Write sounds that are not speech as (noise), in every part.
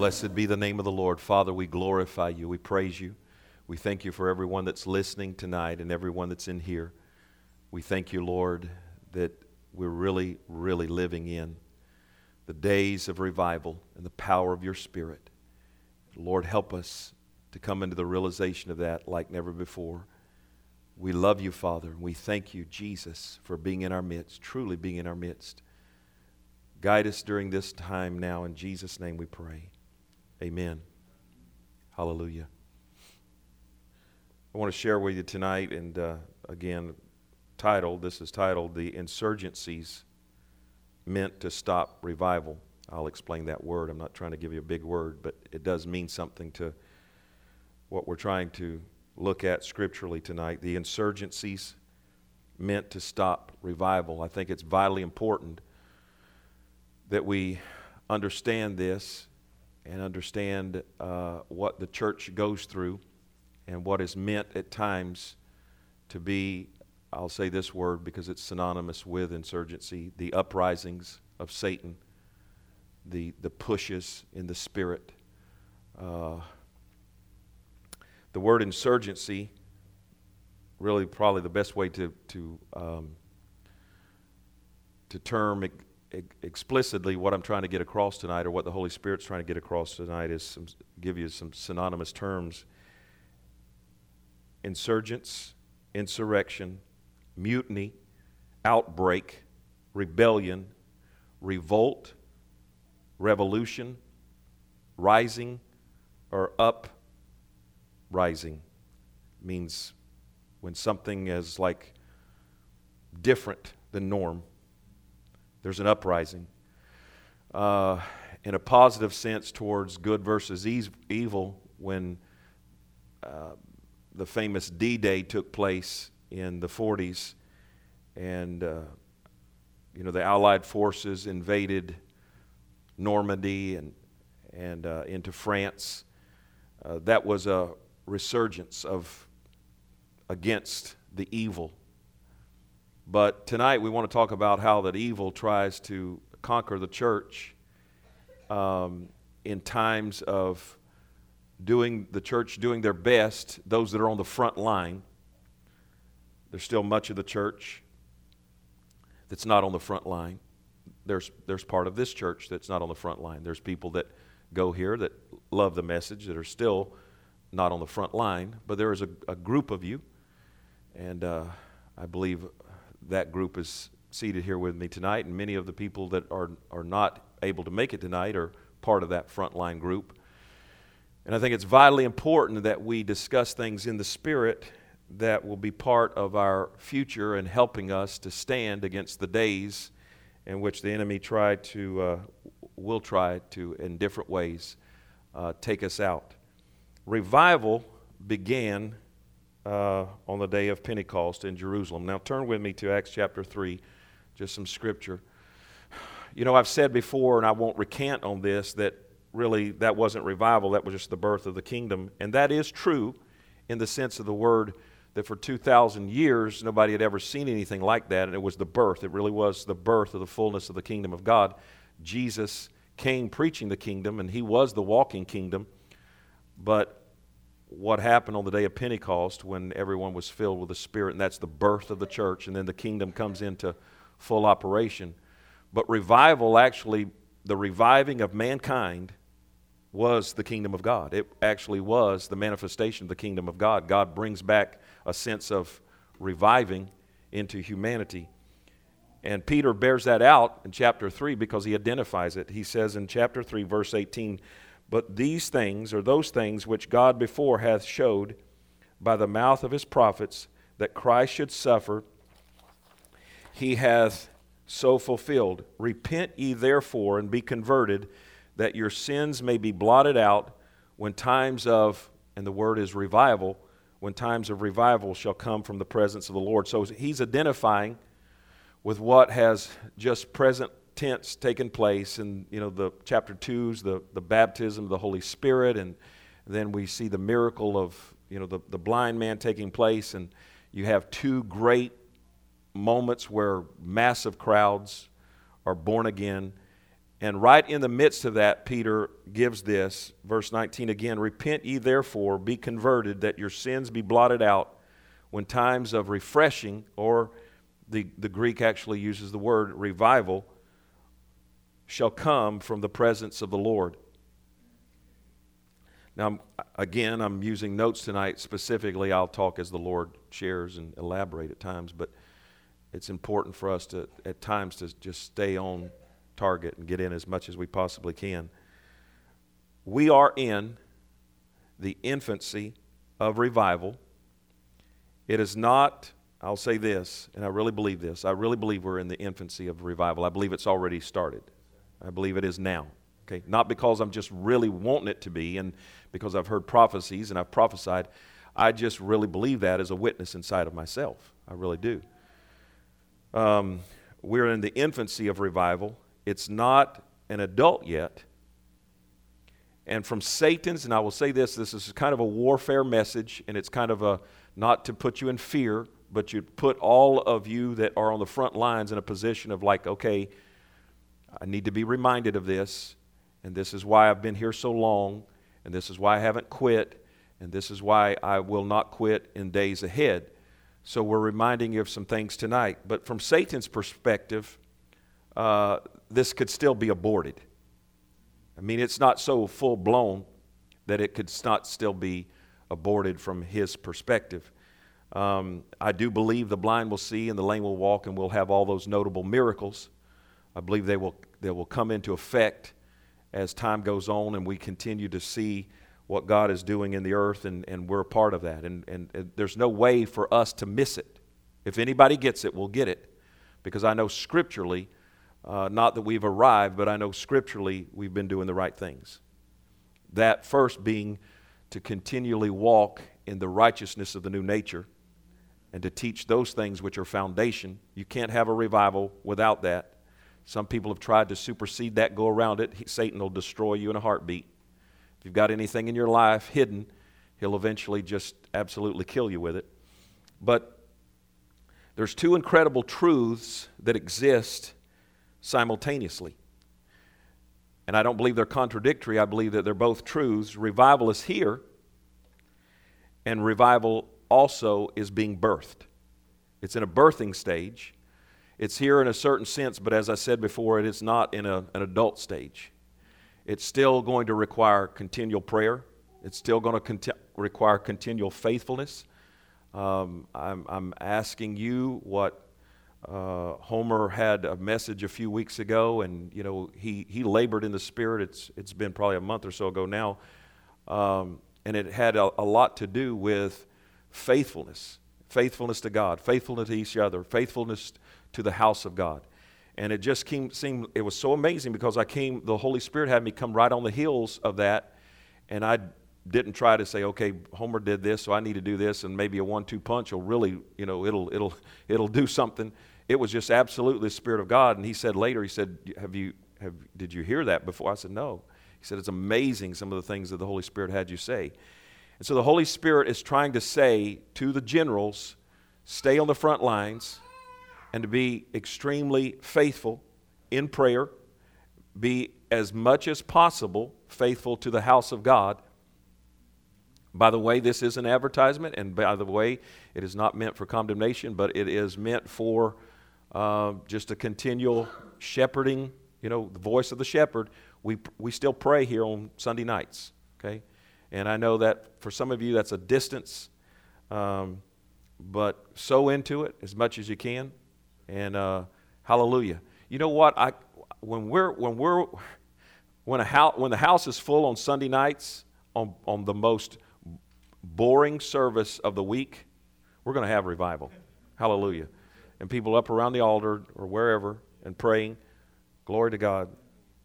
Blessed be the name of the Lord. Father, we glorify you. We praise you. We thank you for everyone that's listening tonight and everyone that's in here. We thank you, Lord, that we're really, really living in the days of revival and the power of your Spirit. Lord, help us to come into the realization of that like never before. We love you, Father. We thank you, Jesus, for being in our midst, truly being in our midst. Guide us during this time now. In Jesus' name we pray. Amen. Hallelujah. I want to share with you tonight, and uh, again, titled, this is titled The Insurgencies Meant to Stop Revival. I'll explain that word. I'm not trying to give you a big word, but it does mean something to what we're trying to look at scripturally tonight. The insurgencies meant to stop revival. I think it's vitally important that we understand this and understand uh, what the church goes through and what is meant at times to be, I'll say this word because it's synonymous with insurgency, the uprisings of Satan, the, the pushes in the spirit. Uh, the word insurgency, really probably the best way to, to, um, to term explicitly what I'm trying to get across tonight, or what the Holy Spirit's trying to get across tonight, is some, give you some synonymous terms insurgents, insurrection, mutiny, outbreak, rebellion, revolt, revolution, rising, or uprising. Means when something is like different than norm there's an uprising. Uh, in a positive sense towards good versus evil, when uh, the famous D Day took place in the 40s, and uh, you know the Allied forces invaded Normandy and and uh, into France. Uh, that was a resurgence of against the evil but tonight we want to talk about how that evil tries to conquer the church um, in times of doing the church doing their best, those that are on the front line. There's still much of the church that's not on the front line. There's, there's part of this church that's not on the front line. There's people that go here that love the message that are still not on the front line, but there is a, a group of you, and uh, I believe that group is seated here with me tonight, and many of the people that are, are not able to make it tonight are part of that frontline group. And I think it's vitally important that we discuss things in the Spirit that will be part of our future and helping us to stand against the days in which the enemy tried to, uh, will try to, in different ways, uh, take us out. Revival began uh, on the day of Pentecost in Jerusalem. Now, turn with me to Acts chapter 3, just some scripture. You know, I've said before, and I won't recant on this, that really that wasn't revival, that was just the birth of the kingdom. And that is true in the sense of the word that for 2,000 years nobody had ever seen anything like that, and it was the birth. It really was the birth of the fullness of the kingdom of God. Jesus came preaching the kingdom, and he was the walking kingdom. But what happened on the day of Pentecost when everyone was filled with the Spirit, and that's the birth of the church, and then the kingdom comes into full operation. But revival actually, the reviving of mankind was the kingdom of God. It actually was the manifestation of the kingdom of God. God brings back a sense of reviving into humanity. And Peter bears that out in chapter 3 because he identifies it. He says in chapter 3, verse 18, but these things are those things which God before hath showed by the mouth of his prophets that Christ should suffer, he hath so fulfilled. Repent ye therefore and be converted, that your sins may be blotted out when times of, and the word is revival, when times of revival shall come from the presence of the Lord. So he's identifying with what has just present tense taking place and you know the chapter 2 is the, the baptism of the holy spirit and then we see the miracle of you know the, the blind man taking place and you have two great moments where massive crowds are born again. And right in the midst of that, Peter gives this, verse 19 again Repent ye therefore, be converted, that your sins be blotted out when times of refreshing, or the, the Greek actually uses the word revival, shall come from the presence of the Lord. Now, again, I'm using notes tonight specifically. I'll talk as the Lord shares and elaborate at times, but it's important for us to, at times, to just stay on target and get in as much as we possibly can. We are in the infancy of revival. It is not, I'll say this, and I really believe this. I really believe we're in the infancy of revival. I believe it's already started. I believe it is now. Okay? Not because I'm just really wanting it to be and because I've heard prophecies and I've prophesied. I just really believe that as a witness inside of myself. I really do. Um, we're in the infancy of revival, it's not an adult yet. And from Satan's, and I will say this this is kind of a warfare message, and it's kind of a not to put you in fear, but you put all of you that are on the front lines in a position of like, okay, I need to be reminded of this, and this is why I've been here so long, and this is why I haven't quit, and this is why I will not quit in days ahead. So we're reminding you of some things tonight. But from Satan's perspective, uh, this could still be aborted. I mean, it's not so full blown that it could not still be aborted from his perspective. Um, I do believe the blind will see and the lame will walk, and we'll have all those notable miracles. I believe they will, they will come into effect as time goes on and we continue to see what God is doing in the earth, and, and we're a part of that. And, and, and there's no way for us to miss it. If anybody gets it, we'll get it. Because I know scripturally uh, not that we've arrived, but I know scripturally we've been doing the right things. That first being to continually walk in the righteousness of the new nature and to teach those things which are foundation. You can't have a revival without that. Some people have tried to supersede that, go around it. Satan will destroy you in a heartbeat. If you've got anything in your life hidden, he'll eventually just absolutely kill you with it. But there's two incredible truths that exist simultaneously. And I don't believe they're contradictory. I believe that they're both truths. Revival is here, and revival also is being birthed. It's in a birthing stage. It's here in a certain sense, but as I said before, it is not in a, an adult stage. It's still going to require continual prayer. It's still going to require continual faithfulness. Um, I'm, I'm asking you what uh, Homer had a message a few weeks ago, and you know he, he labored in the spirit. It's it's been probably a month or so ago now, um, and it had a, a, lot to do with faithfulness, faithfulness to God, faithfulness to each other, faithfulness to the house of God, and it just came seemed it was so amazing because I came. The Holy Spirit had me come right on the heels of that, and I didn't try to say, okay, Homer did this, so I need to do this, and maybe a one-two punch will really, you know, it'll it'll it'll do something it was just absolutely the Spirit of God. And he said later, he said, Have you, have, Did you hear that before? I said, No. He said, It's amazing some of the things that the Holy Spirit had you say. And so the Holy Spirit is trying to say to the generals, stay on the front lines and to be extremely faithful in prayer, be as much as possible faithful to the house of God. By the way, this is an advertisement, and by the way, it is not meant for condemnation, but it is meant for uh, just a continual shepherding, you know, the voice of the shepherd. We, we still pray here on Sunday nights, okay? And I know that for some of you that's a distance, um, but sow into it as much as you can. And uh, hallelujah. You know what? I, when, we're, when, we're, when, a house, when the house is full on Sunday nights, on, on the most boring service of the week, we're going to have revival. Hallelujah and people up around the altar or wherever and praying. Glory to God.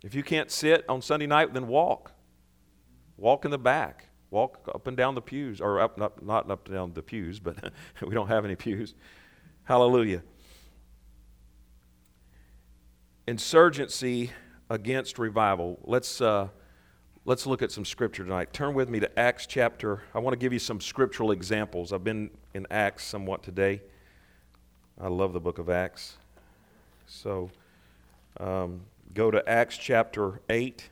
If you can't sit on Sunday night, then walk. Walk in the back. Walk up and down the pews, or up, not, not up and down the pews, but (laughs) we don't have any pews. Hallelujah. Insurgency against revival. Let's, uh, let's look at some scripture tonight. Turn with me to Acts chapter. I want to give you some scriptural examples. I've been in Acts somewhat today. I love the book of Acts. So, um, go to Acts chapter 8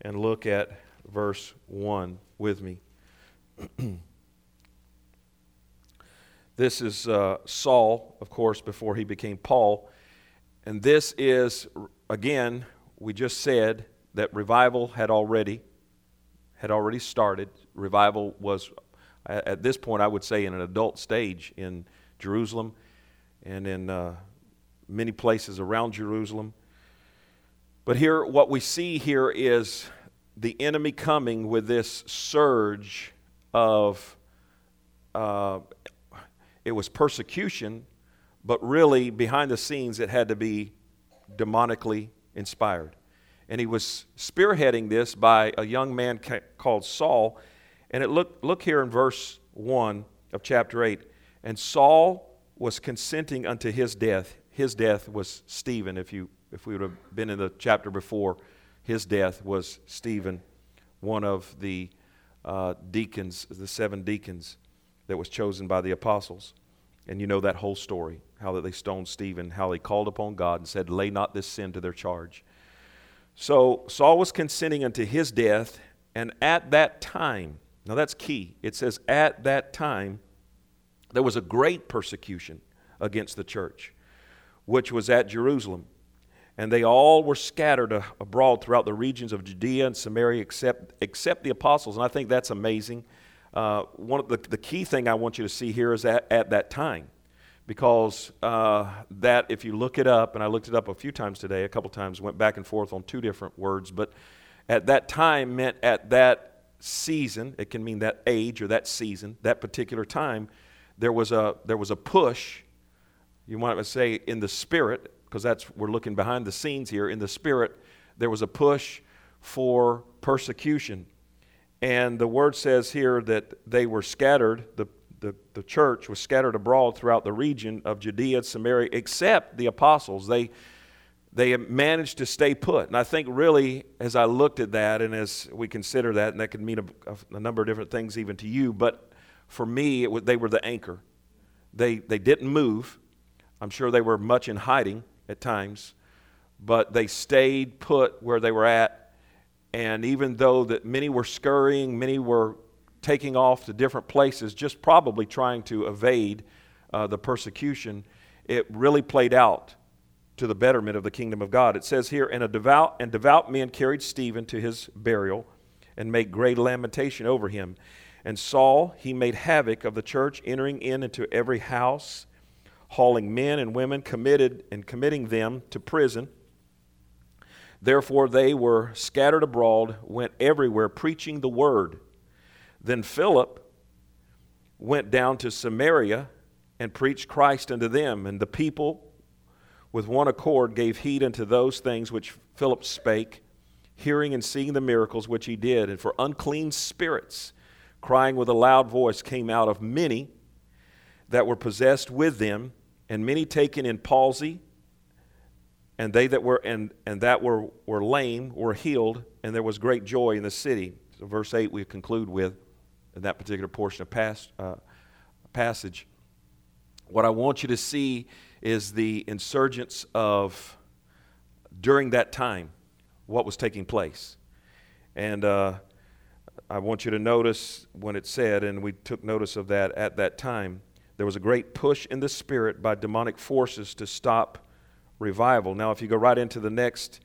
and look at verse 1 with me. (clears throat) this is uh, Saul, of course, before he became Paul. And this is, again, we just said that revival had already had already started. Revival was, at this point, I would say, in an adult stage in Jerusalem and in uh, many places around Jerusalem. But here, what we see here is the enemy coming with this surge of, uh, it was persecution, but really behind the scenes it had to be demonically inspired. And he was spearheading this by a young man ca- called Saul. And it look, look here in verse 1 of chapter 8. And Saul was consenting unto his death. His death was Stephen, if, you, if we would have been in the chapter before. His death was Stephen, one of the uh, deacons, the seven deacons that was chosen by the apostles. And you know that whole story how that they stoned Stephen, how they called upon God and said, Lay not this sin to their charge. So Saul was consenting unto his death, and at that time, now that's key. It says, at that time, there was a great persecution against the church, which was at Jerusalem. And they all were scattered abroad throughout the regions of Judea and Samaria, except, except the apostles. And I think that's amazing. Uh, one of the, the key thing I want you to see here is at, at that time because uh, that, if you look it up, and I looked it up a few times today, a couple times, went back and forth on two different words, but at that time meant at that season, it can mean that age or that season, that particular time, there was a, there was a push, you might say in the spirit, because that's, we're looking behind the scenes here, in the spirit, there was a push for persecution. And the word says here that they were scattered, the the, the church was scattered abroad throughout the region of Judea and Samaria, except the apostles. They, they managed to stay put. And I think, really, as I looked at that and as we consider that, and that could mean a, a number of different things even to you, but for me, was, they were the anchor. They, they didn't move. I'm sure they were much in hiding at times, but they stayed put where they were at. And even though that many were scurrying, many were taking off to different places, just probably trying to evade uh, the persecution, it really played out to the betterment of the kingdom of God. It says here, and a devout and devout men carried Stephen to his burial and made great lamentation over him. And Saul, he made havoc of the church, entering in into every house, hauling men and women committed and committing them to prison. Therefore they were scattered abroad, went everywhere preaching the word. Then Philip went down to Samaria and preached Christ unto them, and the people with one accord gave heed unto those things which Philip spake, hearing and seeing the miracles which he did. And for unclean spirits, crying with a loud voice, came out of many that were possessed with them, and many taken in palsy, and they that were and, and that were, were lame were healed, and there was great joy in the city. So verse 8 we conclude with in that particular portion of past, uh, passage. What I want you to see is the insurgence of, during that time, what was taking place. And uh, I want you to notice when it said, and we took notice of that at that time, there was a great push in the spirit by demonic forces to stop revival. Now, if you go right into the next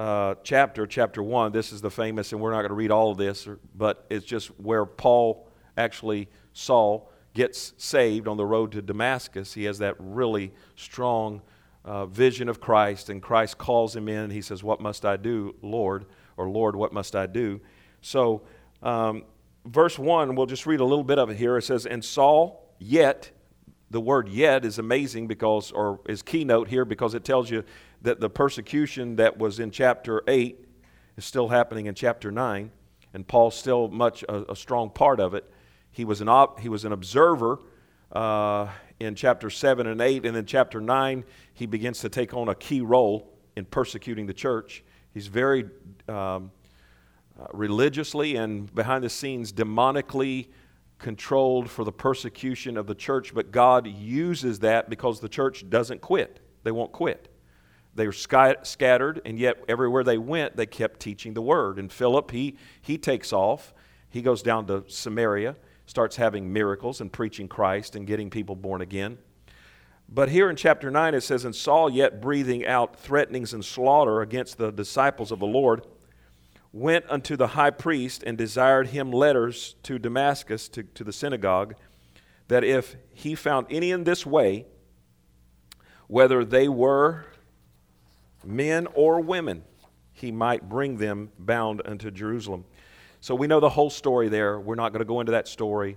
uh, chapter, chapter 1, this is the famous, and we're not going to read all of this, but it's just where Paul actually, Saul, gets saved on the road to Damascus. He has that really strong uh, vision of Christ, and Christ calls him in. And he says, What must I do, Lord? Or, Lord, what must I do? So, um, verse 1, we'll just read a little bit of it here. It says, And Saul, yet, the word yet is amazing because, or is keynote here because it tells you that the persecution that was in chapter 8 is still happening in chapter 9, and Paul's still much a, a strong part of it. He was an, op, he was an observer uh, in chapter 7 and 8, and in chapter 9, he begins to take on a key role in persecuting the church. He's very um, uh, religiously and behind the scenes demonically controlled for the persecution of the church, but God uses that because the church doesn't quit. They won't quit. They were scattered, and yet everywhere they went, they kept teaching the word. And Philip, he, he takes off. He goes down to Samaria, starts having miracles and preaching Christ and getting people born again. But here in chapter 9, it says, And Saul, yet breathing out threatenings and slaughter against the disciples of the Lord, went unto the high priest and desired him letters to Damascus, to, to the synagogue, that if he found any in this way, whether they were men or women, he might bring them bound unto Jerusalem. So we know the whole story there. We're not going to go into that story.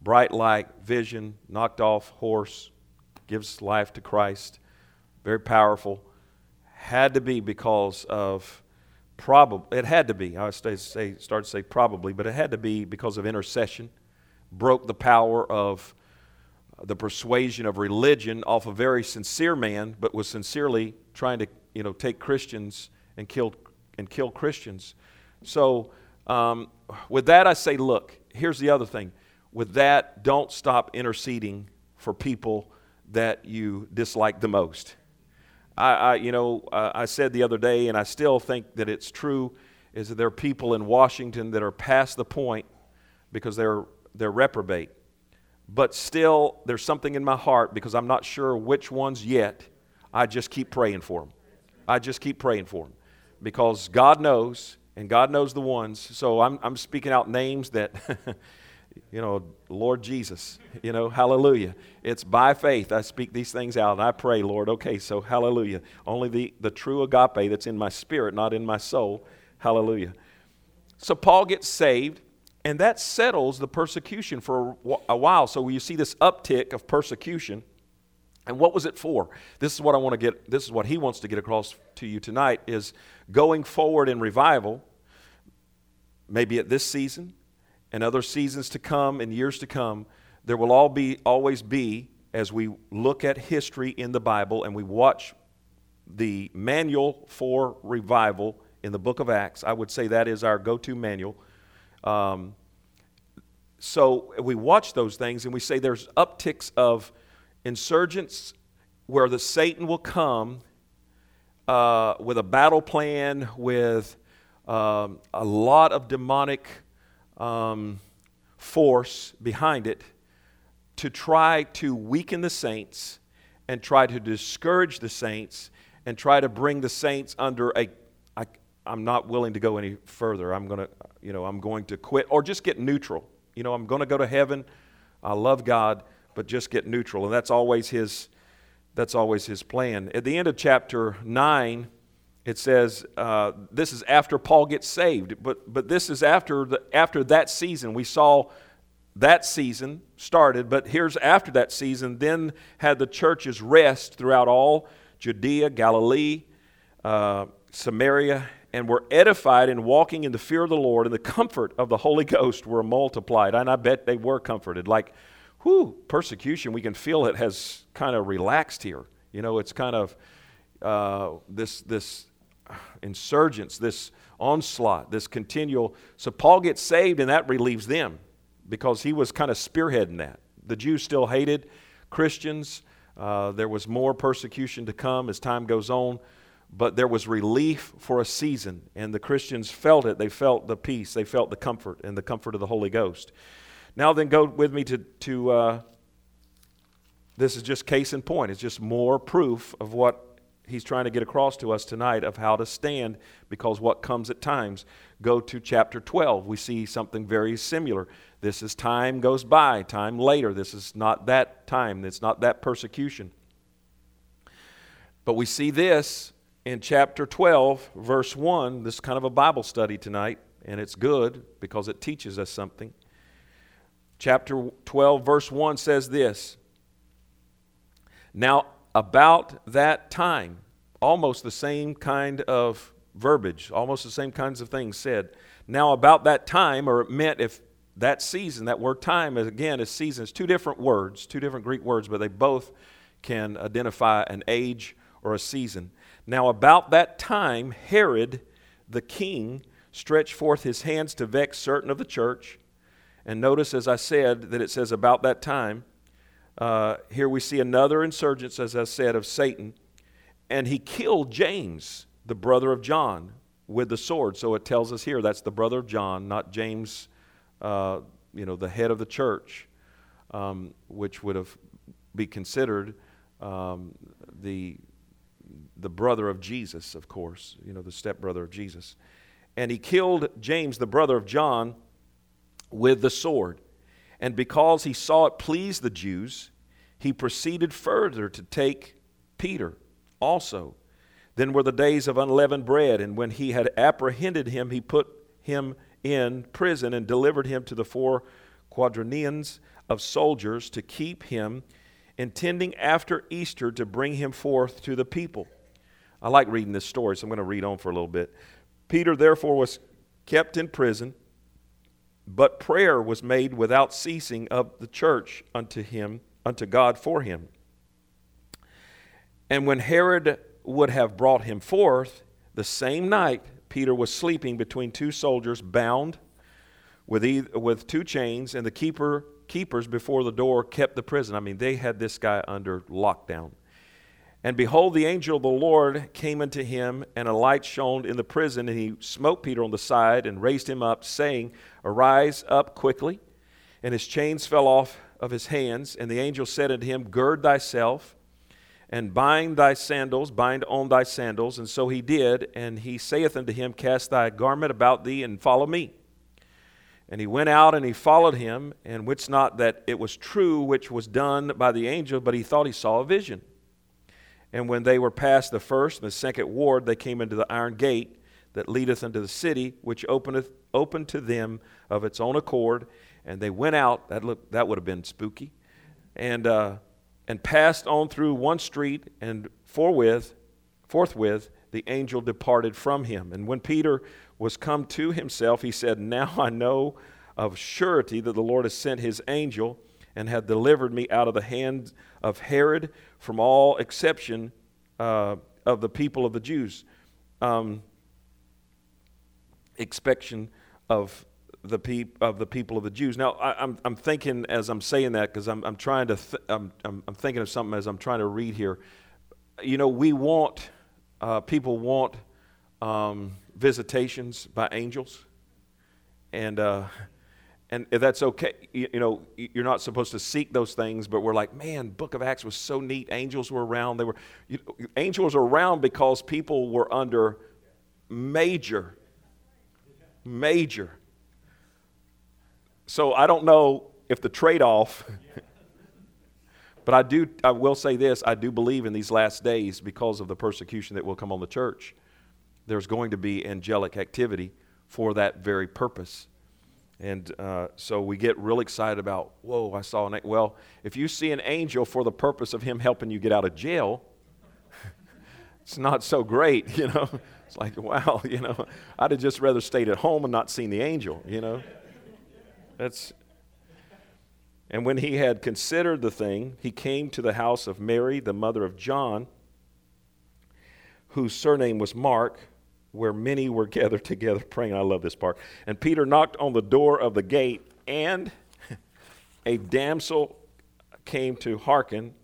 Bright light, vision, knocked off horse, gives life to Christ. Very powerful. Had to be because of probably, it had to be, I say, say, start to say probably, but it had to be because of intercession. Broke the power of the persuasion of religion off a very sincere man, but was sincerely trying to, you know, take Christians and kill, and kill Christians. So, um, with that, I say, look, here's the other thing. With that, don't stop interceding for people that you dislike the most. I, I you know, uh, I said the other day, and I still think that it's true, is that there are people in Washington that are past the point because they're, they're reprobate. But still, there's something in my heart because I'm not sure which ones yet. I just keep praying for them. I just keep praying for them because God knows, and God knows the ones. So I'm, I'm speaking out names that (laughs) you know, Lord Jesus, you know, hallelujah. It's by faith I speak these things out and I pray, Lord, okay, so hallelujah. Only the, the true agape that's in my spirit, not in my soul, hallelujah. So Paul gets saved, and that settles the persecution for a while. So you see this uptick of persecution. And what was it for? This is what I want to get, this is what he wants to get across to you tonight is going forward in revival, maybe at this season, and other seasons to come and years to come, there will all be, always be, as we look at history in the Bible and we watch the manual for revival in the book of Acts, I would say that is our go to manual. Um, so we watch those things and we say there's upticks of insurgents where the Satan will come uh, with a battle plan, with um, a lot of demonic um, force behind it to try to weaken the saints and try to discourage the saints and try to bring the saints under a I, i'm not willing to go any further. I'm going to you know i'm going to quit or just get neutral. You know i'm going to go to heaven. I love god but just get neutral. And that's always his that's always his plan. At the end of chapter 9 it says uh, this is after Paul gets saved, but, but this is after, the, after that season. We saw that season started, but here's after that season. Then had the churches rest throughout all Judea, Galilee, uh, Samaria, and were edified in walking in the fear of the Lord and the comfort of the Holy Ghost were multiplied. And I bet they were comforted. Like, whew, persecution, we can feel it has kind of relaxed here. You know, it's kind of uh, this, this insurgents, this onslaught, this continual. So Paul gets saved, and that relieves them because he was kind of spearheading that. The Jews still hated Christians. Uh, there was more persecution to come as time goes on, but there was relief for a season, and the Christians felt it. They felt the peace, they felt the comfort, and the comfort of the Holy Ghost. Now, then, go with me to, to uh, this is just case in point. It's just more proof of what he's trying to get across to us tonight of how to stand because what comes at times. Go to chapter 12. We see something very similar. This is time goes by, time later. This is not that time, it's not that persecution. But we see this in chapter 12, verse 1. This is kind of a Bible study tonight, and it's good because it teaches us something. Chapter 12, verse 1 says this Now, about that time. Almost the same kind of verbiage, almost the same kinds of things said. Now, about that time, or it meant if that season, that word time, is again, is season. It's two different words, two different Greek words, but they both can identify an age or a season. Now, about that time, Herod the king stretched forth his hands to vex certain of the church. And notice, as I said, that it says about that time. Uh, here we see another insurgence, as I said, of Satan. and he killed James, the brother of John, with the sword. So it tells us here that's the brother of John, not James, uh, you know, the head of the church, um, which would have be considered um, the the brother of Jesus, of course, you know, the stepbrother of Jesus. And he killed James, the brother of John, with the sword. And because he saw it please the Jews, he proceeded further to take Peter also. Then were the days of unleavened bread, and when he had apprehended him, he put him in prison and delivered him to the four quaternions of soldiers to keep him, intending after Easter to bring him forth to the people. I like reading this story, so I'm going to read on for a little bit. Peter, therefore, was kept in prison, but prayer was made without ceasing of the church unto him, unto God for him. And when Herod would have brought him forth, the same night Peter was sleeping between two soldiers, bound with, either, with two chains, and the keeper, keepers before the door kept the prison. I mean, they had this guy under lockdown. And behold, the angel of the Lord came unto him, and a light shone in the prison, and he smote Peter on the side and raised him up, saying, Arise up quickly. And his chains fell off of his hands. And the angel said unto him, Gird thyself and bind thy sandals, bind on thy sandals. And so he did. And he saith unto him, Cast thy garment about thee and follow me. And he went out and he followed him, and wist not that it was true which was done by the angel, but he thought he saw a vision. And when they were past the first and the second ward, they came into the iron gate that leadeth unto the city, which openeth open to them of its own accord. And they went out. That look that would have been spooky, and uh, and passed on through one street, and forthwith, forthwith the angel departed from him. And when Peter was come to himself, he said, Now I know of surety that the Lord has sent his angel and had delivered me out of the hand of Herod from all exception uh, of the people of the Jews. Um, expection of the, peop- of the people of the Jews. Now, I, am I'm, I'm thinking as I'm saying that because I'm, I'm trying to, th- I'm, I'm, I'm, thinking of something as I'm trying to read here. You know, we want, uh, people want um, visitations by angels. And, uh, and that's okay, you, you, know, you're not supposed to seek those things, but we're like, man, Book of Acts was so neat. Angels were around. They were, you, angels were around because people were under major, major. So I don't know if the trade-off, (laughs) but I do. I will say this: I do believe in these last days because of the persecution that will come on the church. There's going to be angelic activity for that very purpose. And uh, so we get real excited about, whoa, I saw an angel. Well, if you see an angel for the purpose of him helping you get out of jail, (laughs) it's not so great, (laughs) you know. It's like, wow, (laughs) you know, I'd have just rather stayed at home and not seen the angel, you know. That's and when he had considered the thing, he came to the house of Mary, the mother of John, whose surname was Mark where many were gathered together praying. I love this part. And Peter knocked on the door of the gate, and a damsel came to hearken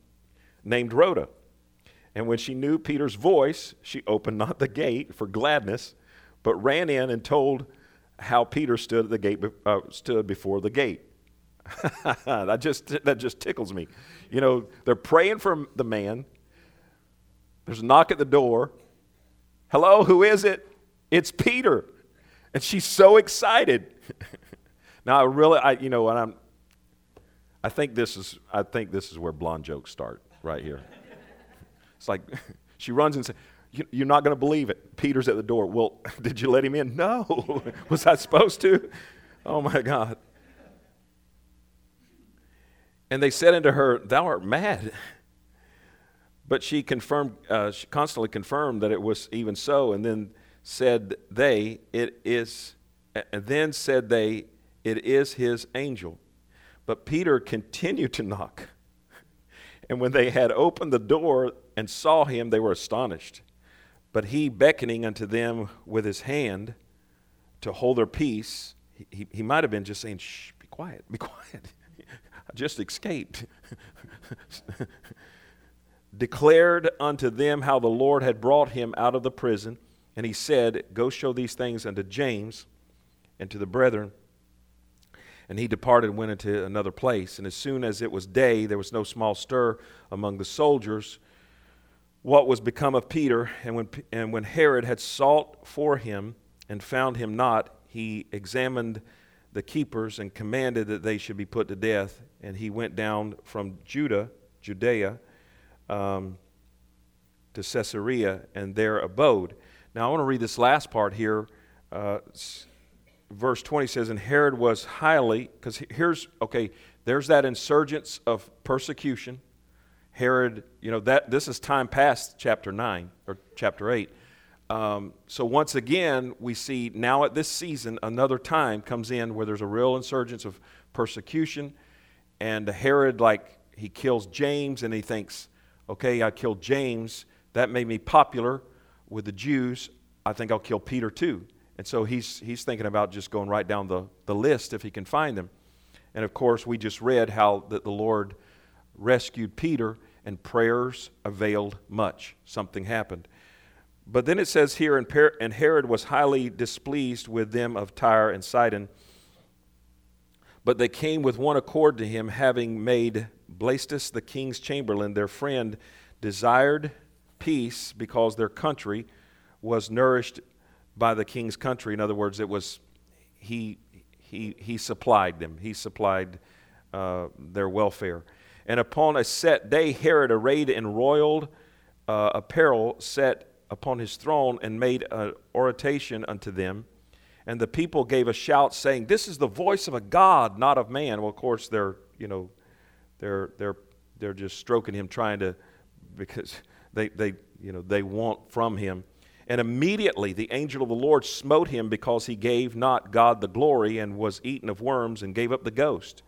named Rhoda. And when she knew Peter's voice, she opened not the gate for gladness, but ran in and told how Peter stood at the gate, uh, stood before the gate. (laughs) that just that just tickles me. You know, they're praying for the man. There's a knock at the door. Hello, who is it? It's Peter. And she's so excited. (laughs) now, I really, I, you know, and I'm, I think this is, I think this is where blonde jokes start right here. (laughs) It's like (laughs) she runs and says, "You're not going to believe it." Peter's at the door. Well, did you let him in? No. Was I supposed to? Oh my God. And they said unto her, Thou art mad. But she confirmed, uh, she constantly confirmed that it was even so. And then said they, It is, and then said they, It is his angel. But Peter continued to knock. (laughs) And when they had opened the door and saw him, they were astonished. But he, beckoning unto them with his hand to hold their peace, he, he might have been just saying, Shh, be quiet, be (laughs) quiet. (laughs) I just escaped. Declared unto them how the Lord had brought him out of the prison. And he said, Go show these things unto James and to the brethren. And he departed and went into another place. And as soon as it was day, there was no small stir among the soldiers. What was become of Peter? And when, and when Herod had sought for him and found him not, he examined the keepers and commanded that they should be put to death. And he went down from Judah, Judea, um, to Caesarea, and there abode. Now I want to read this last part here. Uh, verse 20 says, And Herod was highly, because here's, okay, there's that insurgence of persecution. Herod, you know, that this is time past chapter 9 or chapter 8. Um, so once again, we see now at this season, another time comes in where there's a real insurgence of persecution. And Herod, like, he kills James and he thinks, okay, I killed James. That made me popular with the Jews. I think I'll kill Peter too. And so he's, he's thinking about just going right down the, the list if he can find them. And of course, we just read how that the Lord rescued Peter and prayers availed much. Something happened. But then it says here, and Herod was highly displeased with them of Tyre and Sidon. But they came with one accord to him, having made Blastus, the king's chamberlain, their friend, desired peace because their country was nourished by the king's country. In other words, it was he he he supplied them. He supplied uh, their welfare. And upon a set day, Herod, arrayed in royal uh, apparel, sat upon his throne and made an oration unto them. And the people gave a shout, saying, "This is the voice of a God, not of man." Well, of course, they're you know, they're they're they're just stroking him, trying to because they they you know they want from him. And immediately the angel of the Lord smote him because he gave not God the glory and was eaten of worms and gave up the ghost.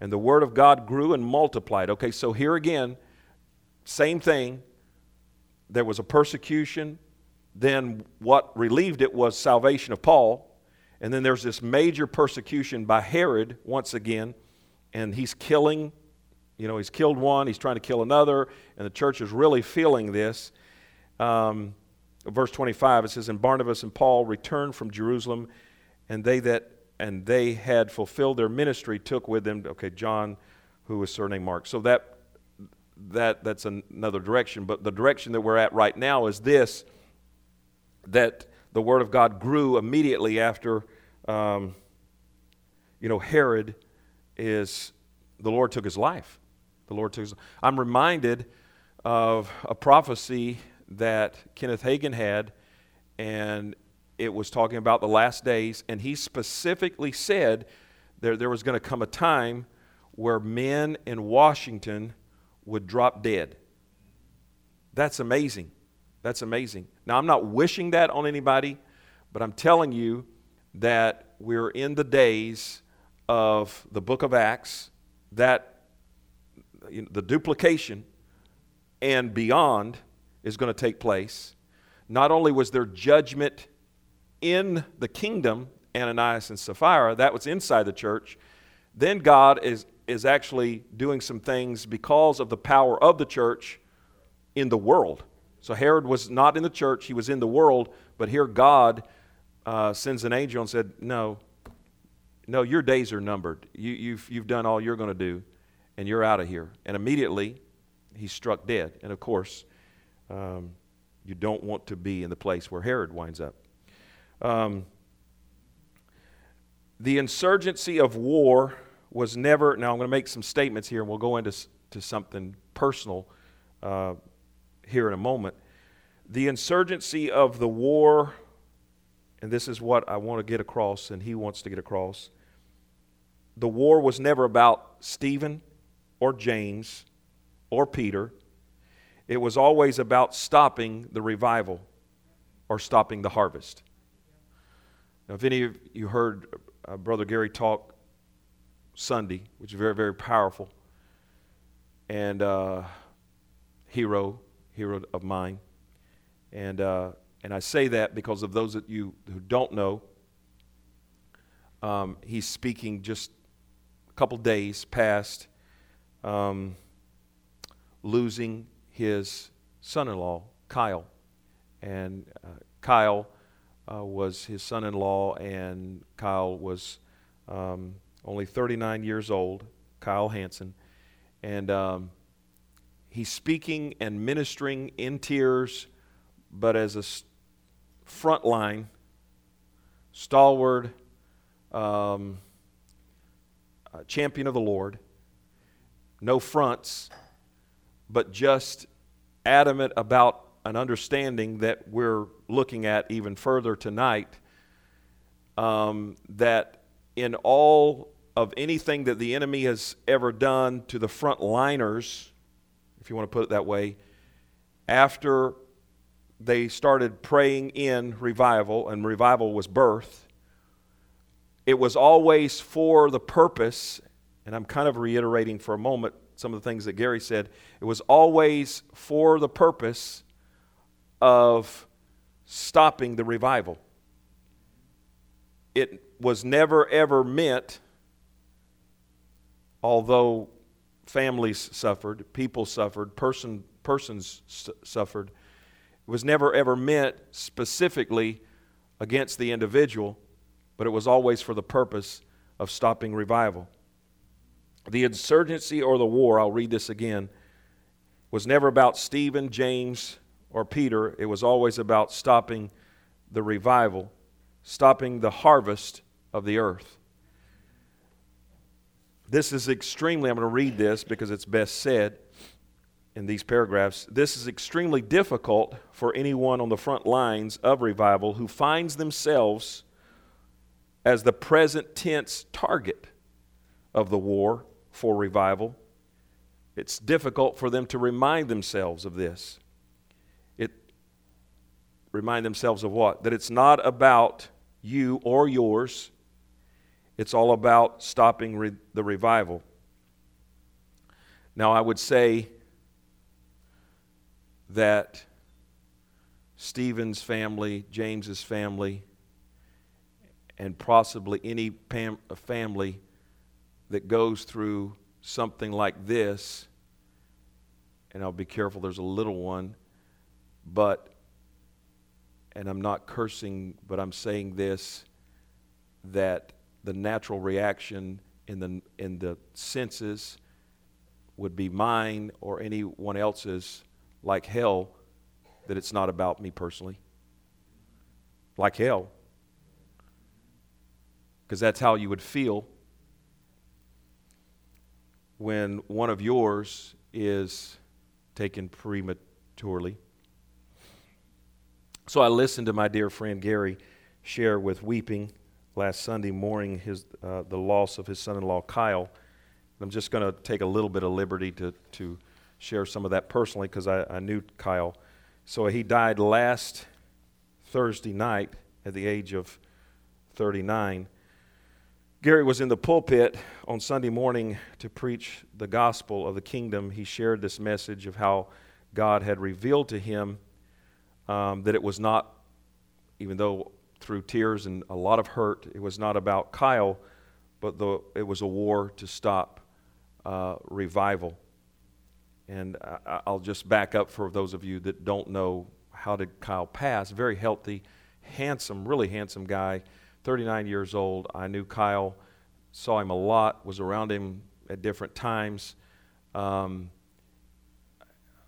And the word of God grew and multiplied. Okay, so here again, same thing. There was a persecution. Then what relieved it was salvation of Paul. And then there's this major persecution by Herod once again. And he's killing, you know, he's killed one, he's trying to kill another. And the church is really feeling this. Um, verse 25 it says and barnabas and paul returned from jerusalem and they that and they had fulfilled their ministry took with them okay john who was surnamed mark so that that that's another direction but the direction that we're at right now is this that the word of god grew immediately after um, you know herod is the lord took his life the lord took his i'm reminded of a prophecy that Kenneth Hagin had, and it was talking about the last days, and he specifically said there, there was going to come a time where men in Washington would drop dead. That's amazing. That's amazing. Now, I'm not wishing that on anybody, but I'm telling you that we're in the days of the book of Acts, that you know, the duplication and beyond is going to take place. Not only was there judgment in the kingdom, Ananias and Sapphira, that was inside the church, then God is, is actually doing some things because of the power of the church in the world. So Herod was not in the church, he was in the world, but here God uh, sends an angel and said, No, no, your days are numbered. You, you've, you've done all you're going to do, and you're out of here. And immediately, he's struck dead. And of course, um, you don't want to be in the place where Herod winds up. Um, the insurgency of war was never, now I'm going to make some statements here and we'll go into to something personal uh, here in a moment. The insurgency of the war, and this is what I want to get across, and he wants to get across. The war was never about Stephen or James or Peter it was always about stopping the revival or stopping the harvest. Now, if any of you heard uh, Brother Gary talk Sunday, which is very, very powerful, and uh, hero, hero of mine, and uh, and I say that because of those that you who don't know, um, he's speaking just a couple days past um, losing his son in law, Kyle. And uh, Kyle uh, was his son in law, and Kyle was um, only 39 years old, Kyle Hansen. And um, he's speaking and ministering in tears, but as a front line, stalwart, um, champion of the Lord. No fronts, but just adamant about an understanding that we're looking at even further tonight. Um, that in all of anything that the enemy has ever done to the frontliners, if you want to put it that way, after they started praying in revival and revival was birth, it was always for the purpose, and I'm kind of reiterating for a moment some of the things that Gary said, it was always for the purpose of stopping the revival. It was never ever meant, although families suffered, people suffered, person, persons suffered, it was never ever meant specifically against the individual, but it was always for the purpose of stopping revival. The insurgency or the war, I'll read this again, was never about Stephen, James, or Peter. It was always about stopping the revival, stopping the harvest of the earth. This is extremely, I'm going to read this because it's best said in these paragraphs. This is extremely difficult for anyone on the front lines of revival who finds themselves as the present tense target of the war for revival. It's difficult for them to remind themselves of this. It remind themselves of what? That it's not about you or yours. It's all about stopping re- the revival. Now, I would say that Stephen's family, James's family, and possibly any pam- family that goes through something like this, and I'll be careful, there's a little one, but, and I'm not cursing, but I'm saying this that the natural reaction in the, in the senses would be mine or anyone else's, like hell, that it's not about me personally. Like hell. Because that's how you would feel when one of yours is taken prematurely. So I listened to my dear friend Gary share with weeping last Sunday morning his, uh, the loss of his son in law Kyle. I'm just going to take a little bit of liberty to, to share some of that personally because I, I knew Kyle. So he died last Thursday night at the age of 39. Gary was in the pulpit on Sunday morning to preach the gospel of the kingdom. He shared this message of how God had revealed to him um, that it was not, even though through tears and a lot of hurt, it was not about Kyle, but the, it was a war to stop uh, revival. And I, I'll just back up for those of you that don't know how did Kyle pass. Very healthy, handsome, really handsome guy 39 years old. I knew Kyle, saw him a lot, was around him at different times. Um,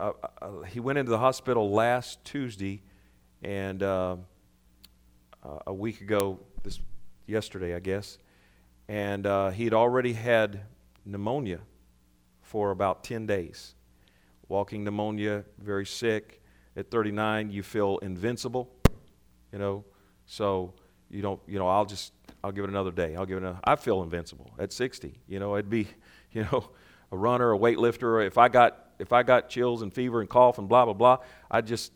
uh, uh, he went into the hospital last Tuesday, and uh, a week ago, this yesterday, I guess, and uh, he had already had pneumonia for about 10 days. Walking pneumonia, very sick. At 39, you feel invincible, you know. So you don't, you know, I'll just, I'll give it another day. I'll give it a, I feel invincible at 60. You know, it'd be, (laughs) you know, a runner, a weightlifter. If I got, if I got chills and fever and cough and blah, blah, blah, I just,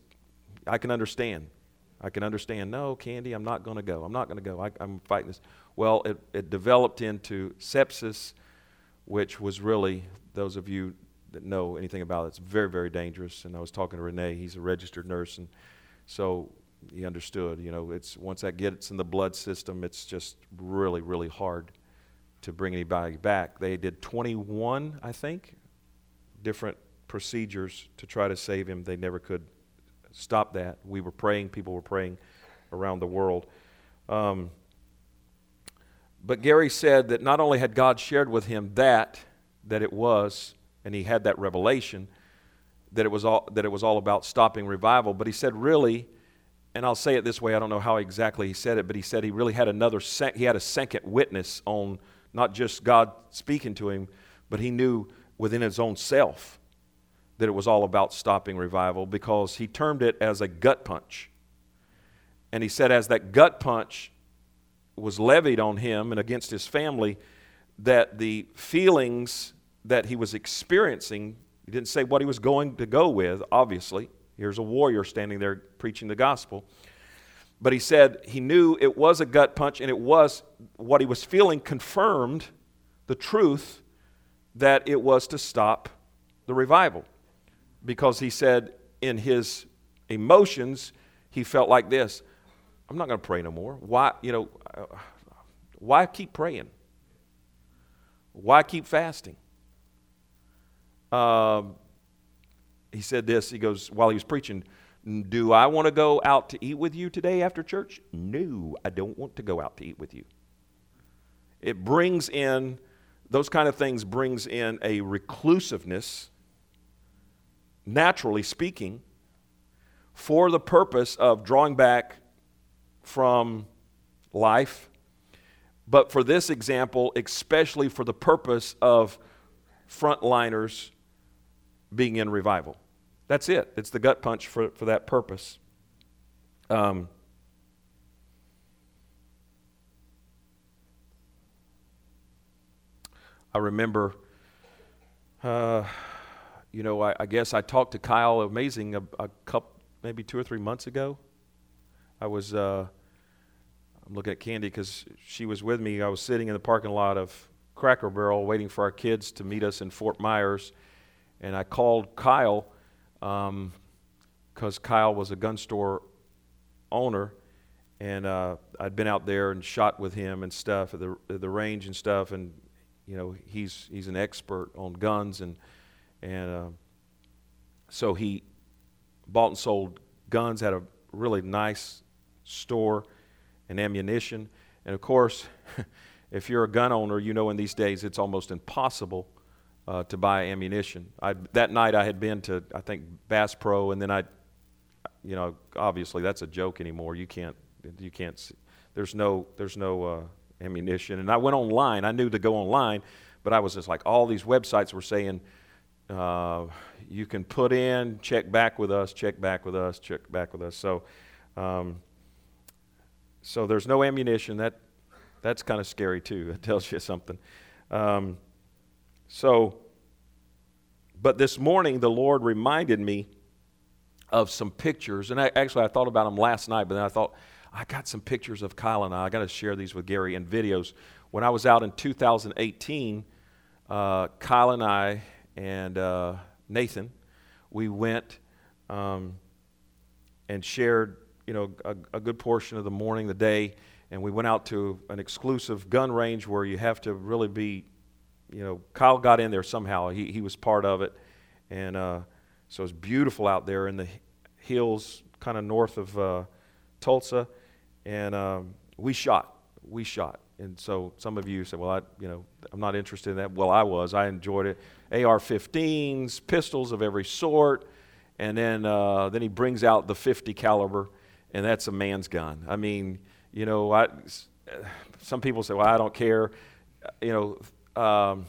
I can understand. I can understand, no, Candy, I'm not going to go. I'm not going to go. I, am fighting this. Well, it, it developed into sepsis, which was really, those of you that know anything about it, it's very, very dangerous. And I was talking to Renee, he's a registered nurse. And so he understood. You know, it's once that gets in the blood system, it's just really, really hard to bring anybody back. They did 21, I think, different procedures to try to save him. They never could stop that. We were praying, people were praying around the world. Um, but Gary said that not only had God shared with him that, that it was, and he had that revelation, that it was all, that it was all about stopping revival, but he said, really, and I'll say it this way, I don't know how exactly he said it, but he said he really had another, sec- he had a second witness on not just God speaking to him, but he knew within his own self that it was all about stopping revival because he termed it as a gut punch. And he said, as that gut punch was levied on him and against his family, that the feelings that he was experiencing, he didn't say what he was going to go with, obviously. Here's a warrior standing there preaching the gospel. But he said he knew it was a gut punch and it was what he was feeling confirmed the truth that it was to stop the revival. Because he said in his emotions, he felt like this I'm not going to pray no more. Why, you know, uh, why keep praying? Why keep fasting? Um, he said this. He goes, while he was preaching, Do I want to go out to eat with you today after church? No, I don't want to go out to eat with you. It brings in, those kind of things brings in a reclusiveness, naturally speaking, for the purpose of drawing back from life, but for this example, especially for the purpose of frontliners being in revival. That's it. It's the gut punch for, for that purpose. Um, I remember, uh, you know, I, I, guess I talked to Kyle Amazing a, a couple, maybe two or three months ago. I was, uh, I'm looking at Candy because she was with me. I was sitting in the parking lot of Cracker Barrel waiting for our kids to meet us in Fort Myers. And I called Kyle because um, Kyle was a gun store owner. And uh, I'd been out there and shot with him and stuff at the, at the range and stuff. And, you know, he's, he's an expert on guns. And, and uh, so he bought and sold guns, had a really nice store and ammunition. And of course, (laughs) if you're a gun owner, you know in these days it's almost impossible uh, to buy ammunition. I, that night I had been to, I think, Bass Pro, and then I, you know, obviously that's a joke anymore. You can't, you can't, see, there's no, there's no uh, ammunition. And I went online. I knew to go online, but I was just like, all these websites were saying, uh, you can put in, check back with us, check back with us, check back with us. So, um, so there's no ammunition. That, that's kind of scary too. (laughs) It tells you something. Um, so, but this morning the Lord reminded me of some pictures, and I, actually I thought about them last night, but then I thought I got some pictures of Kyle and I. I got to share these with Gary and videos. When I was out in 2018, uh, Kyle and I and uh, Nathan, we went um, and shared you know, a, a, good portion of the morning, the day, and we went out to an exclusive gun range where you have to really be, you know, Kyle got in there somehow. He, he was part of it. And uh, so it's beautiful out there in the hills, kind of north of uh, Tulsa. And um, we shot. We shot. And so some of you said, well, I, you know, I'm not interested in that. Well, I was. I enjoyed it. AR-15s, pistols of every sort. And then, uh, then he brings out the 50 caliber and that's a man's gun. I mean, you know, I, some people say, well, I don't care. You know, um,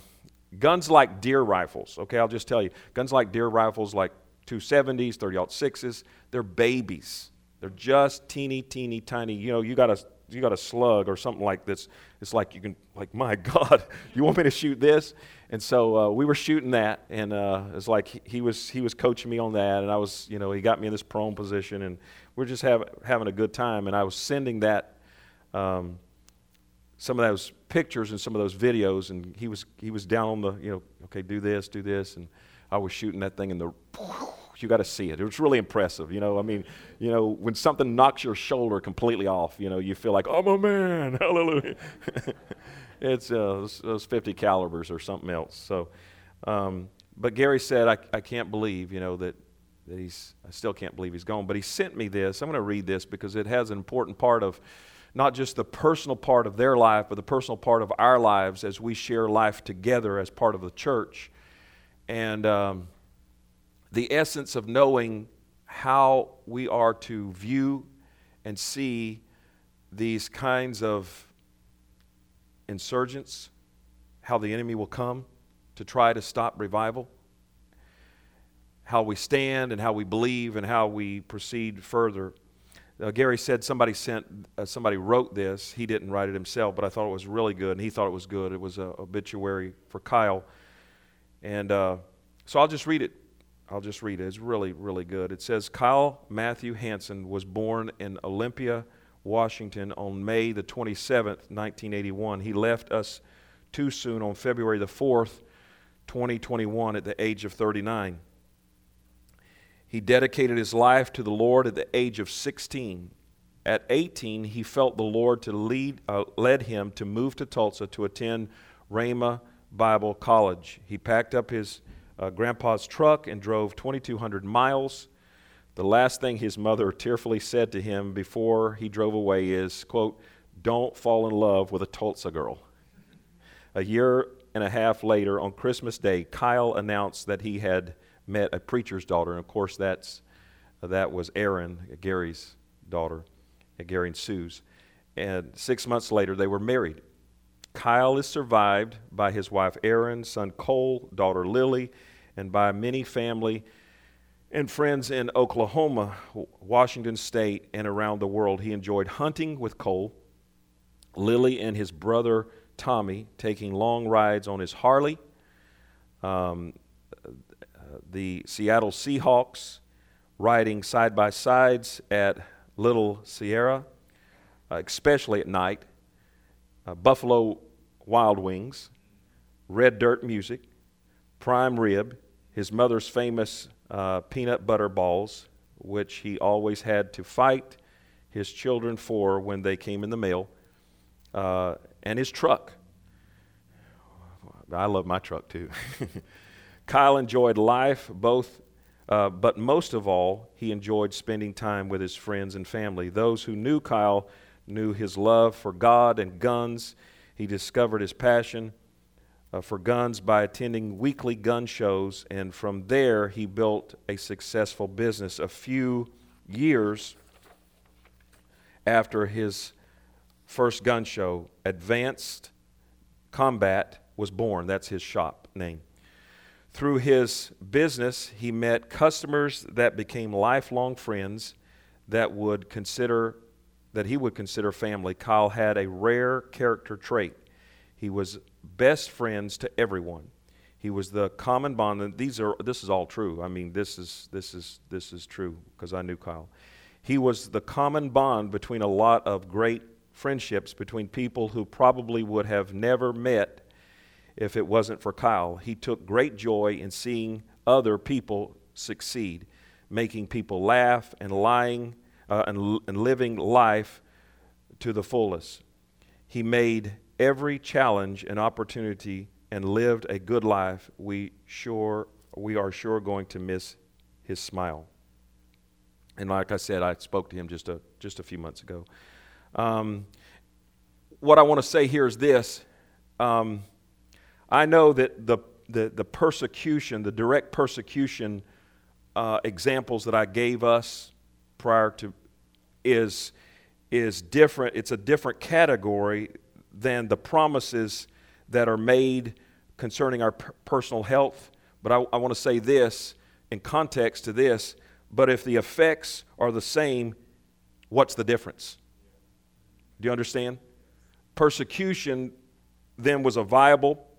guns like deer rifles, okay, I'll just tell you, guns like deer rifles, like 270s, 30 6s, they're babies. They're just teeny, teeny, tiny. You know, you got a you got a slug or something like this. It's like you can, like, (laughs) my God, you want me to shoot this? And so uh, we were shooting that, and uh, it's like he, was he was coaching me on that, and I was, you know, he got me in this prone position, and we are just have, having a good time. And I was sending that, um, some of those pictures and some of those videos, and he was he was down on the, you know, okay, do this, do this, and I was shooting that thing, and the you got to see it. It was really impressive. You know, I mean, you know, when something knocks your shoulder completely off, you know, you feel like, I'm a man. (laughs) Hallelujah. (laughs) it's uh, those 50 calibers or something else. So, um, but Gary said, I, I can't believe, you know, that, that he's, I still can't believe he's gone. But he sent me this. I'm going to read this because it has an important part of not just the personal part of their life, but the personal part of our lives as we share life together as part of the church. And um, the essence of knowing how we are to view and see these kinds of insurgents, how the enemy will come to try to stop revival, how we stand and how we believe and how we proceed further. Uh, Gary said somebody sent, uh, somebody wrote this. He didn't write it himself, but I thought it was really good, and he thought it was good. It was an obituary for Kyle, and uh, so I'll just read it. I'll just read it. It's really, really good. It says Kyle Matthew Hanson was born in Olympia, Washington on May the 27th, 1981. He left us too soon on February the 4th, 2021, at the age of 39. He dedicated his life to the Lord at the age of 16. At 18, he felt the Lord to lead, uh, led him to move to Tulsa to attend Rhema Bible College. He packed up his uh, grandpa's truck and drove 2,200 miles. The last thing his mother tearfully said to him before he drove away is, quote, don't fall in love with a Tulsa girl. A year and a half later, on Christmas Day, Kyle announced that he had met a preacher's daughter. And of course, that's, that was Erin, Gary's daughter, Gary and Sue's. And six months later, they were married. Kyle is survived by his wife Erin, son Cole, daughter Lily, and by many family and friends in Oklahoma, Washington State, and around the world. He enjoyed hunting with Cole, Lily, and his brother Tommy, taking long rides on his Harley, um, the Seattle Seahawks, riding side by sides at Little Sahara, uh, especially at night, uh, Buffalo Wild Wings, Red Dirt Music, Prime Rib, his mother's famous uh, peanut butter balls, which he always had to fight his children for when they came in the mail, uh, and his truck. I love my truck too. (laughs) Kyle enjoyed life, both, uh, but most of all, he enjoyed spending time with his friends and family. Those who knew Kyle knew his love for God and guns. He discovered his passion uh, for guns by attending weekly gun shows, and from there, he built a successful business. A few years after his first gun show, Advanced Combat was born. That's his shop name. Through his business, he met customers that became lifelong friends that would consider that he would consider family. Kyle had a rare character trait. He was best friends to everyone. He was the common bond. And these are this is all true. I mean, this is this is this is true because I knew Kyle. He was the common bond between a lot of great friendships between people who probably would have never met if it wasn't for Kyle. He took great joy in seeing other people succeed, making people laugh and lying uh, and, and living life to the fullest. He made every challenge an opportunity and lived a good life. We sure we are sure going to miss his smile. And like I said, I spoke to him just a just a few months ago. Um, what I want to say here is this. Um, I know that the, the, the persecution, the direct persecution uh, examples that I gave us prior to is, is different. It's a different category than the promises that are made concerning our personal health. But I, I want to say this in context to this. But if the effects are the same, what's the difference? Do you understand? Persecution then was a viable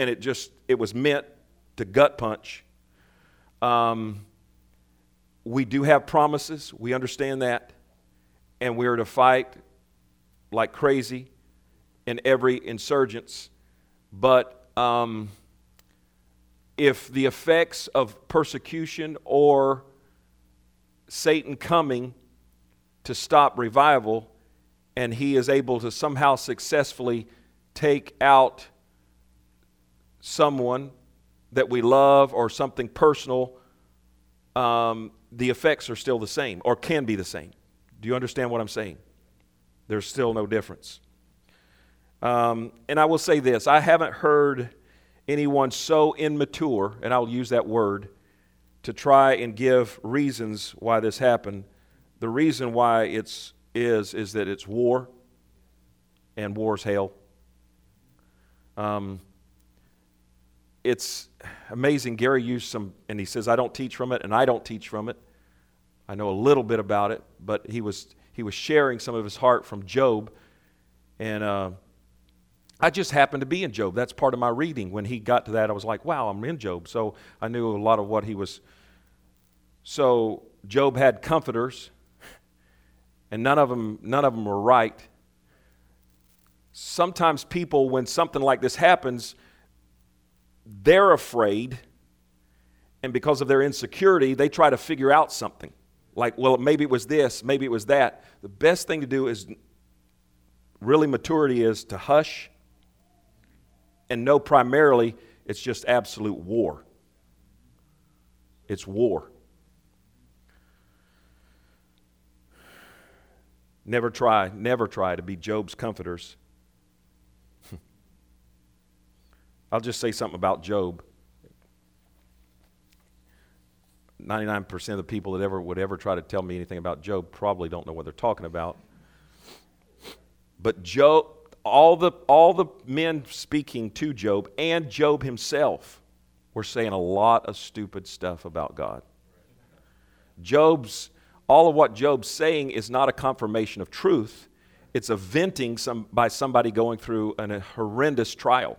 and it just it was meant to gut punch. Um, we do have promises. We understand that, and we are to fight like crazy in every insurgence. But um, if the effects of persecution or Satan coming to stop revival, and he is able to somehow successfully take out someone that we love or something personal, um, the effects are still the same or can be the same. Do you understand what I'm saying? There's still no difference. Um, and I will say this I haven't heard anyone so immature, and I'll use that word, to try and give reasons why this happened. The reason why it's is is that it's war, and war's hell. Um, it's amazing. Gary used some, and he says, I don't teach from it, and I don't teach from it. I know a little bit about it, but he was, he was sharing some of his heart from Job. And uh, I just happened to be in Job. That's part of my reading. When he got to that, I was like, wow, I'm in Job. So I knew a lot of what he was. So Job had comforters, and none of them, none of them were right. Sometimes people, when something like this happens, they're afraid, and because of their insecurity, they try to figure out something. Like, well, maybe it was this, maybe it was that. The best thing to do is really maturity is to hush and know primarily it's just absolute war. It's war. Never try, never try to be Job's comforters I'll just say something about Job. 99% of the people that ever would ever try to tell me anything about Job probably don't know what they're talking about. But Job, all the, all the men speaking to Job and Job himself were saying a lot of stupid stuff about God. Job's, all of what Job's saying is not a confirmation of truth, it's a venting some, by somebody going through an, a horrendous trial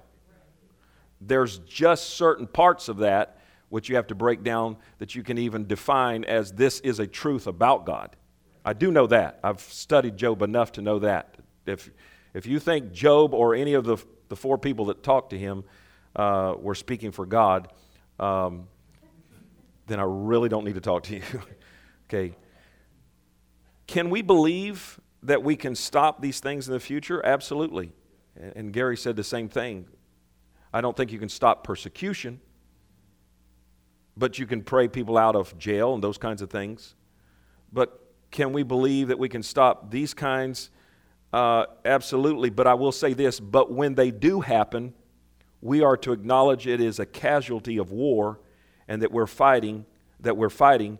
there's just certain parts of that which you have to break down that you can even define as this is a truth about God. I do know that. I've studied Job enough to know that. If, if you think Job or any of the, the four people that talked to him uh, were speaking for God, um, then I really don't need to talk to you. (laughs) okay. Can we believe that we can stop these things in the future? Absolutely. And Gary said the same thing. I don't think you can stop persecution, but you can pray people out of jail and those kinds of things. But can we believe that we can stop these kinds? Uh, absolutely. But I will say this but when they do happen, we are to acknowledge it is a casualty of war and that we're fighting, that we're fighting,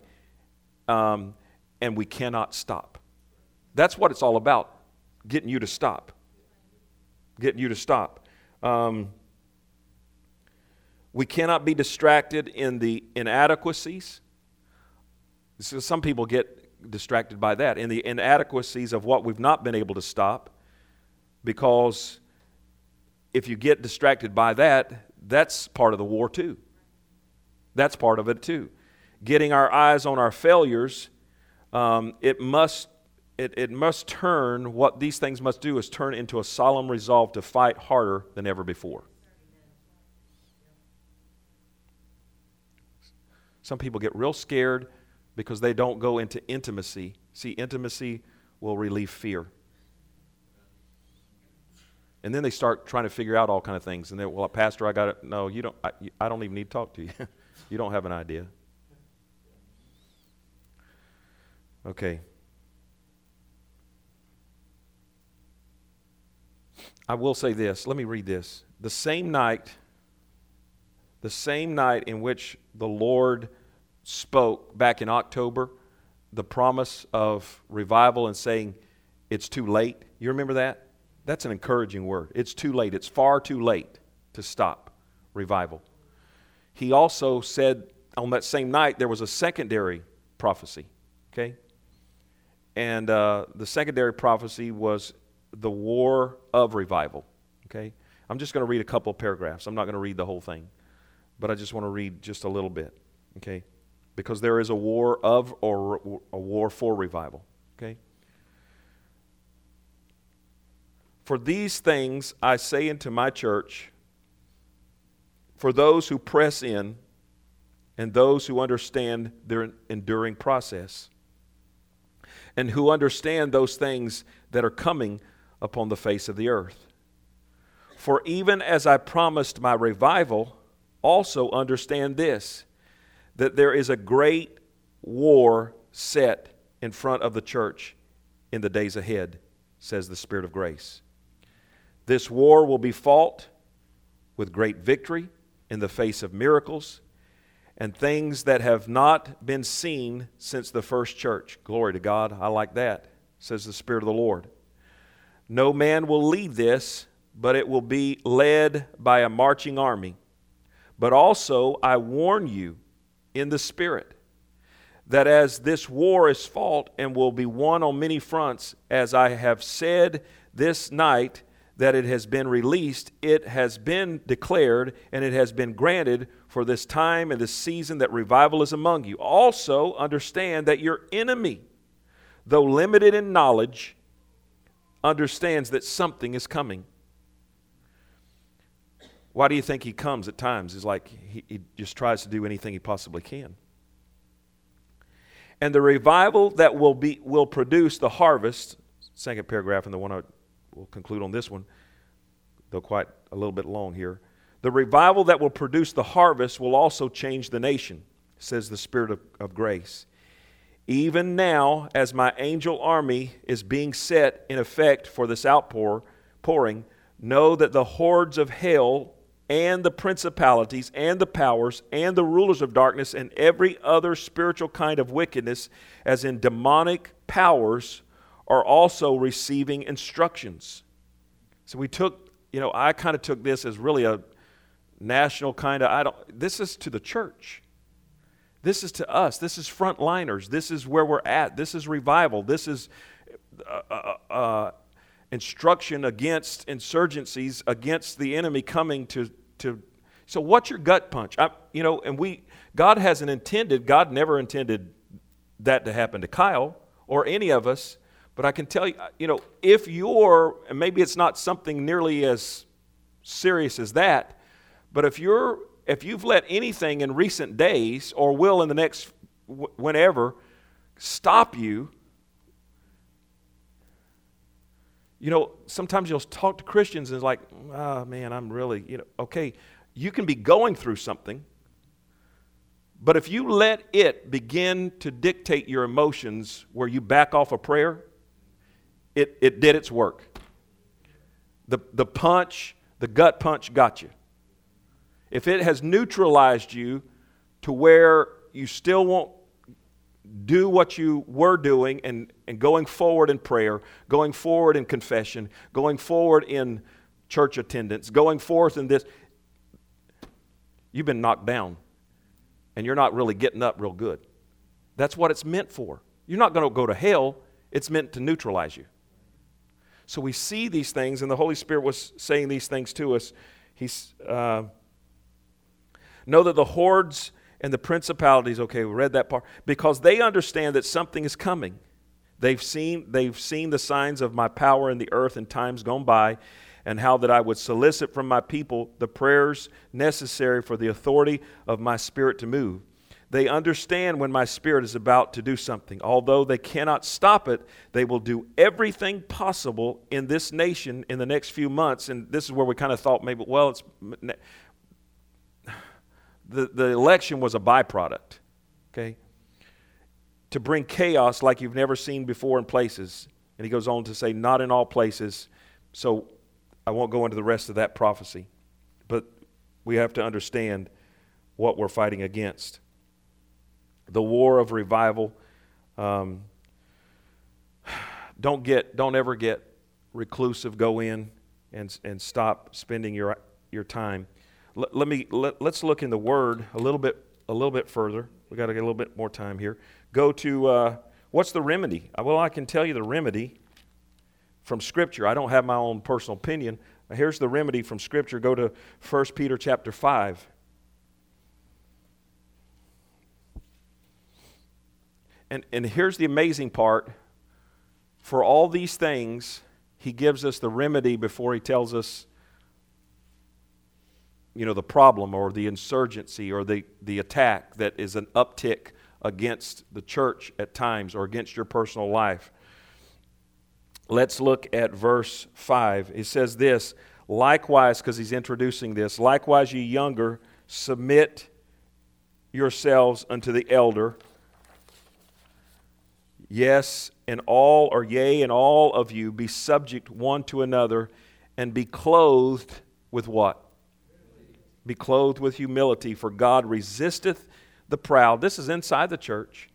um, and we cannot stop. That's what it's all about getting you to stop. Getting you to stop. Um, we cannot be distracted in the inadequacies. So some people get distracted by that, in the inadequacies of what we've not been able to stop, because if you get distracted by that, that's part of the war too. That's part of it too. Getting our eyes on our failures, um, it must it, it must turn what these things must do is turn into a solemn resolve to fight harder than ever before. Some people get real scared because they don't go into intimacy. See, intimacy will relieve fear. And then they start trying to figure out all kind of things. And they, well, pastor, I got it. No, you don't. I, I don't even need to talk to you. (laughs) you don't have an idea. Okay. I will say this. Let me read this. The same night the same night in which the Lord spoke back in October the promise of revival and saying, It's too late. You remember that? That's an encouraging word. It's too late. It's far too late to stop revival. He also said on that same night there was a secondary prophecy, okay? And uh, the secondary prophecy was the war of revival, okay? I'm just going to read a couple paragraphs. I'm not going to read the whole thing but I just want to read just a little bit, okay? Because there is a war of or a war for revival, okay? For these things I say unto my church, for those who press in and those who understand their enduring process, and who understand those things that are coming upon the face of the earth. For even as I promised my revival, also understand this that there is a great war set in front of the church in the days ahead, says the Spirit of grace. This war will be fought with great victory in the face of miracles and things that have not been seen since the first church. Glory to God. I like that, says the Spirit of the Lord. No man will lead this, but it will be led by a marching army. But also, I warn you in the Spirit that as this war is fought and will be won on many fronts, as I have said this night, that it has been released, it has been declared, and it has been granted for this time and this season that revival is among you. Also, understand that your enemy, though limited in knowledge, understands that something is coming. Why do you think he comes at times? Is like he, he just tries to do anything he possibly can. And the revival that will be will produce the harvest, second paragraph, and the one I will conclude on this one, though quite a little bit long here. The revival that will produce the harvest will also change the nation, says the Spirit of, of grace. Even now, as my angel army is being set in effect for this outpour, pouring, know that the hordes of hell and the principalities and the powers and the rulers of darkness and every other spiritual kind of wickedness, as in demonic powers, are also receiving instructions. So we took, you know, I kind of took this as really a national kind of, I don't, this is to the church. This is to us. This is frontliners. This is where we're at. This is revival. This is uh, uh, uh, instruction against insurgencies, against the enemy coming to, to. So, what's your gut punch? I, you know, and we, God hasn't intended, God never intended that to happen to Kyle or any of us. But I can tell you, you know, if you're, and maybe it's not something nearly as serious as that, but if you're if you've let anything in recent days or will in the next whenever stop you, you know, sometimes you'll talk to Christians and it's like, oh man, I'm really, you know, okay, you can be going through something, but if you let it begin to dictate your emotions where you back off a prayer, it, it did its work. The, the punch, the gut punch got you if it has neutralized you to where you still won't do what you were doing and, and going forward in prayer, going forward in confession, going forward in church attendance, going forth in this, you've been knocked down and you're not really getting up real good. That's what it's meant for. You're not going to go to hell, it's meant to neutralize you. So we see these things, and the Holy Spirit was saying these things to us. He's. Uh, Know that the hordes and the principalities, okay, we read that part, because they understand that something is coming. They've seen, they've seen the signs of my power in the earth in times gone by, and how that I would solicit from my people the prayers necessary for the authority of my spirit to move. They understand when my spirit is about to do something. Although they cannot stop it, they will do everything possible in this nation in the next few months. And this is where we kind of thought maybe, well, it's the, the election was a byproduct, okay? To bring chaos like you've never seen before in places. And he goes on to say, not in all places. So I won't go into the rest of that prophecy. But we have to understand what we're fighting against. The war of revival. Um, (sighs) don't get, don't ever get reclusive. Go in and, and stop spending your, your time let, let me let, let's look in the Word a little bit a little bit further. We got to get a little bit more time here. Go to uh, what's the remedy? Uh, well, I can tell you the remedy from Scripture. I don't have my own personal opinion. Here's the remedy from Scripture. Go to 1 Peter chapter 5. And, and here's the amazing part. For all these things, he gives us the remedy before he tells us you know, the problem or the insurgency or the, the attack that is an uptick against the church at times or against your personal life. Let's look at verse 5. It says this Likewise, because he's introducing this, likewise, ye younger, submit yourselves unto the elder. Yes, and all, or yea, and all of you be subject one to another, and be clothed with what? Be clothed with humility, for God resisteth the proud. This is inside the church,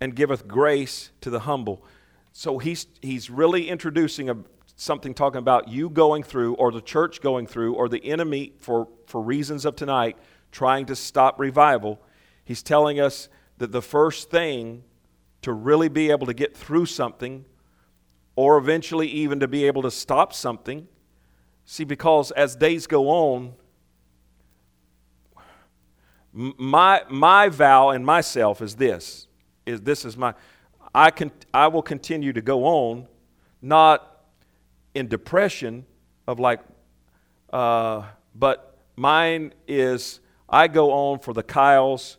and giveth grace to the humble. So he's, he's really introducing a, something talking about you going through, or the church going through, or the enemy for, for reasons of tonight trying to stop revival. He's telling us that the first thing to really be able to get through something, or eventually even to be able to stop something, see, because as days go on, my, my vow and myself is this is this is my I can I will continue to go on, not in depression of like, uh, but mine is I go on for the Kyles,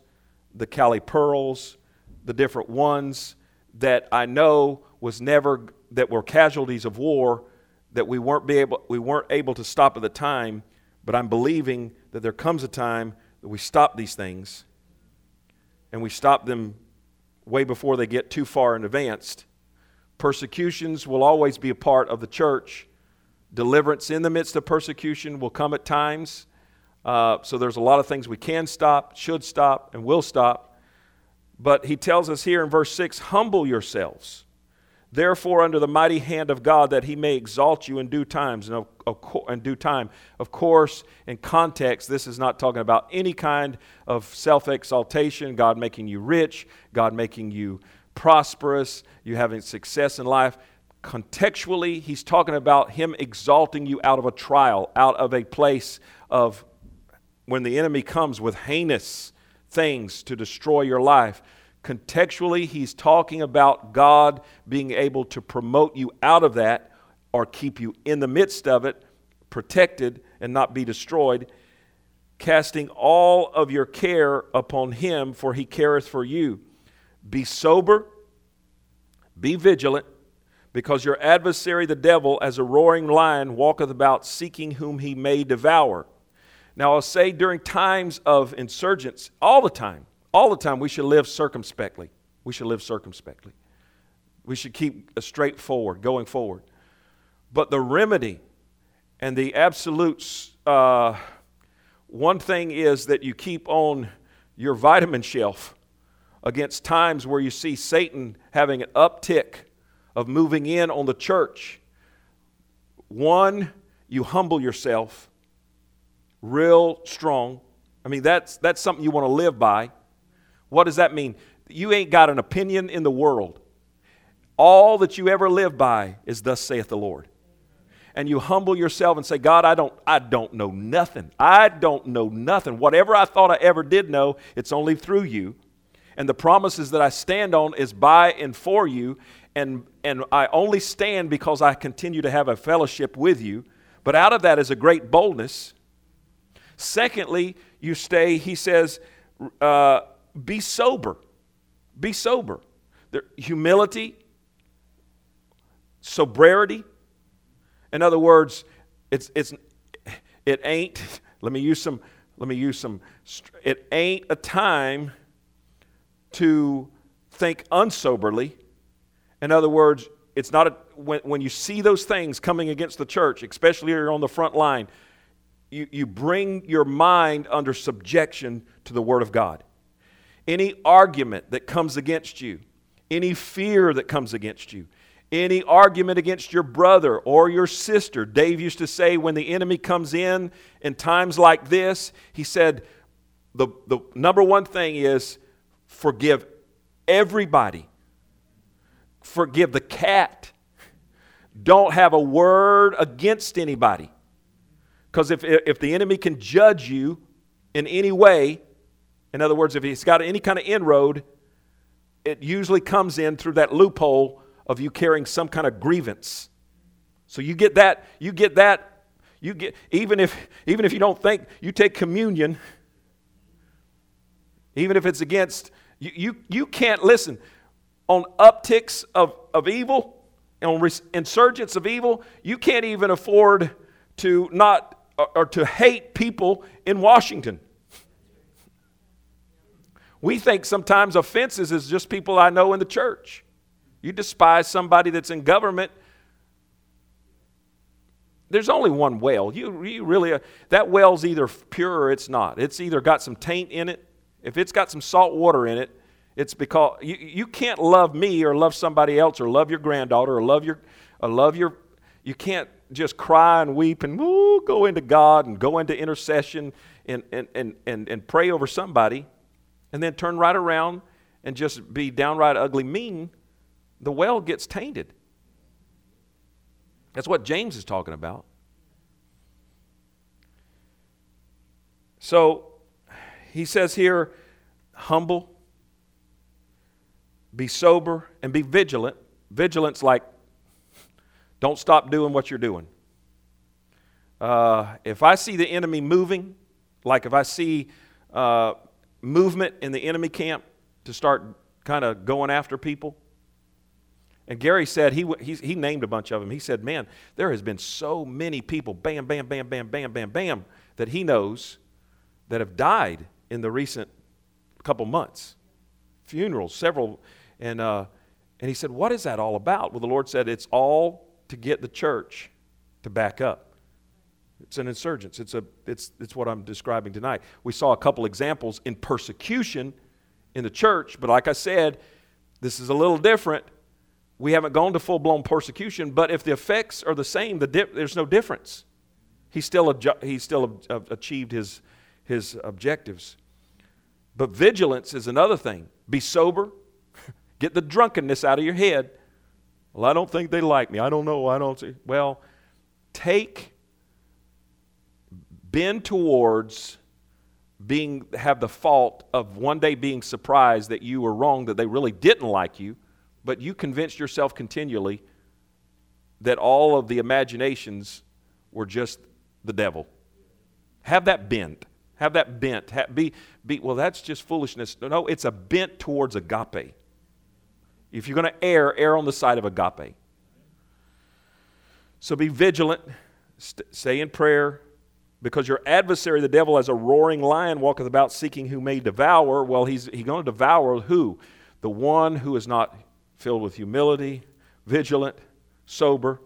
the Cali Pearls, the different ones that I know was never that were casualties of war that we weren't be able we weren't able to stop at the time, but I'm believing that there comes a time that we stop these things and we stop them way before they get too far in advanced. Persecutions will always be a part of the church. Deliverance in the midst of persecution will come at times. Uh, so there's a lot of things we can stop, should stop, and will stop. But he tells us here in verse 6 humble yourselves Therefore, under the mighty hand of God, that he may exalt you in due times and in due time. Of course, in context, this is not talking about any kind of self-exaltation, God making you rich, God making you prosperous, you having success in life. Contextually, he's talking about him exalting you out of a trial, out of a place of when the enemy comes with heinous things to destroy your life Contextually, he's talking about God being able to promote you out of that or keep you in the midst of it, protected and not be destroyed, casting all of your care upon him, for he careth for you. Be sober, be vigilant, because your adversary, the devil, as a roaring lion, walketh about seeking whom he may devour. Now, I'll say during times of insurgents, all the time, all the time we should live circumspectly. We should live circumspectly. We should keep straight forward, going forward. But the remedy and the absolute uh, one thing is that you keep on your vitamin shelf against times where you see Satan having an uptick of moving in on the church. One, you humble yourself real strong. I mean, that's, that's something you want to live by. What does that mean? You ain't got an opinion in the world. All that you ever live by is thus saith the Lord. And you humble yourself and say, God, I don't, I don't know nothing. I don't know nothing. Whatever I thought I ever did know, it's only through you. And the promises that I stand on is by and for you. And, and I only stand because I continue to have a fellowship with you. But out of that is a great boldness. Secondly, you stay, he says, uh, be sober. Be sober. There, humility, sobriety. In other words, it's, it's, it ain't, (laughs) let me use some, let me use some, it ain't a time to think unsoberly. In other words, it's not a, when, when you see those things coming against the church, especially if you're on the front line, you, you bring your mind under subjection to the Word of God any argument that comes against you, any fear that comes against you, any argument against your brother or your sister. Dave used to say when the enemy comes in in times like this, he said, the, the number one thing is forgive everybody, forgive the cat. Don't have a word against anybody. Because if, if the enemy can judge you in any way, in other words, if he's got any kind of inroad, it usually comes in through that loophole of you carrying some kind of grievance. So you get that, you get that, you get even if even if you don't think you take communion, even if it's against you, you, you can't listen on upticks of, of evil, on insurgents of evil, you can't even afford to not or, or to hate people in Washington. We think sometimes offenses is just people I know in the church. You despise somebody that's in government. There's only one well. You, you really, uh, that well's either pure or it's not. It's either got some taint in it. If it's got some salt water in it, it's because you, you can't love me or love somebody else or love your granddaughter or love your, or love your, you can't just cry and weep and woo, go into God and go into intercession and, and, and, and, and pray over somebody and then turn right around and just be downright ugly mean, the well gets tainted. That's what James is talking about. So he says here humble, be sober, and be vigilant. Vigilance, like don't stop doing what you're doing. Uh, if I see the enemy moving, like if I see uh, movement in the enemy camp to start kind of going after people, and Gary said, he, he, he named a bunch of them. He said, Man, there has been so many people, bam, bam, bam, bam, bam, bam, bam, that he knows that have died in the recent couple months. Funerals, several. And, uh, and he said, What is that all about? Well, the Lord said, It's all to get the church to back up. It's an insurgence. It's, a, it's, it's what I'm describing tonight. We saw a couple examples in persecution in the church, but like I said, this is a little different. We haven't gone to full blown persecution, but if the effects are the same, the di- there's no difference. He still, he still achieved his, his objectives. But vigilance is another thing. Be sober, (laughs) get the drunkenness out of your head. Well, I don't think they like me. I don't know. I don't see. Well, take, bend towards being, have the fault of one day being surprised that you were wrong, that they really didn't like you, but you convinced yourself continually that all of the imaginations were just the devil. Have that bent. Have that bent. Have, be, be, well, that's just foolishness. No, it's a bent towards agape. If you're going to err, err on the side of agape. So be vigilant, st- say in prayer, because your adversary, the devil, as a roaring lion, walketh about seeking who may devour. Well, he's, he's going to devour who? The one who is not filled with humility, vigilant, sober,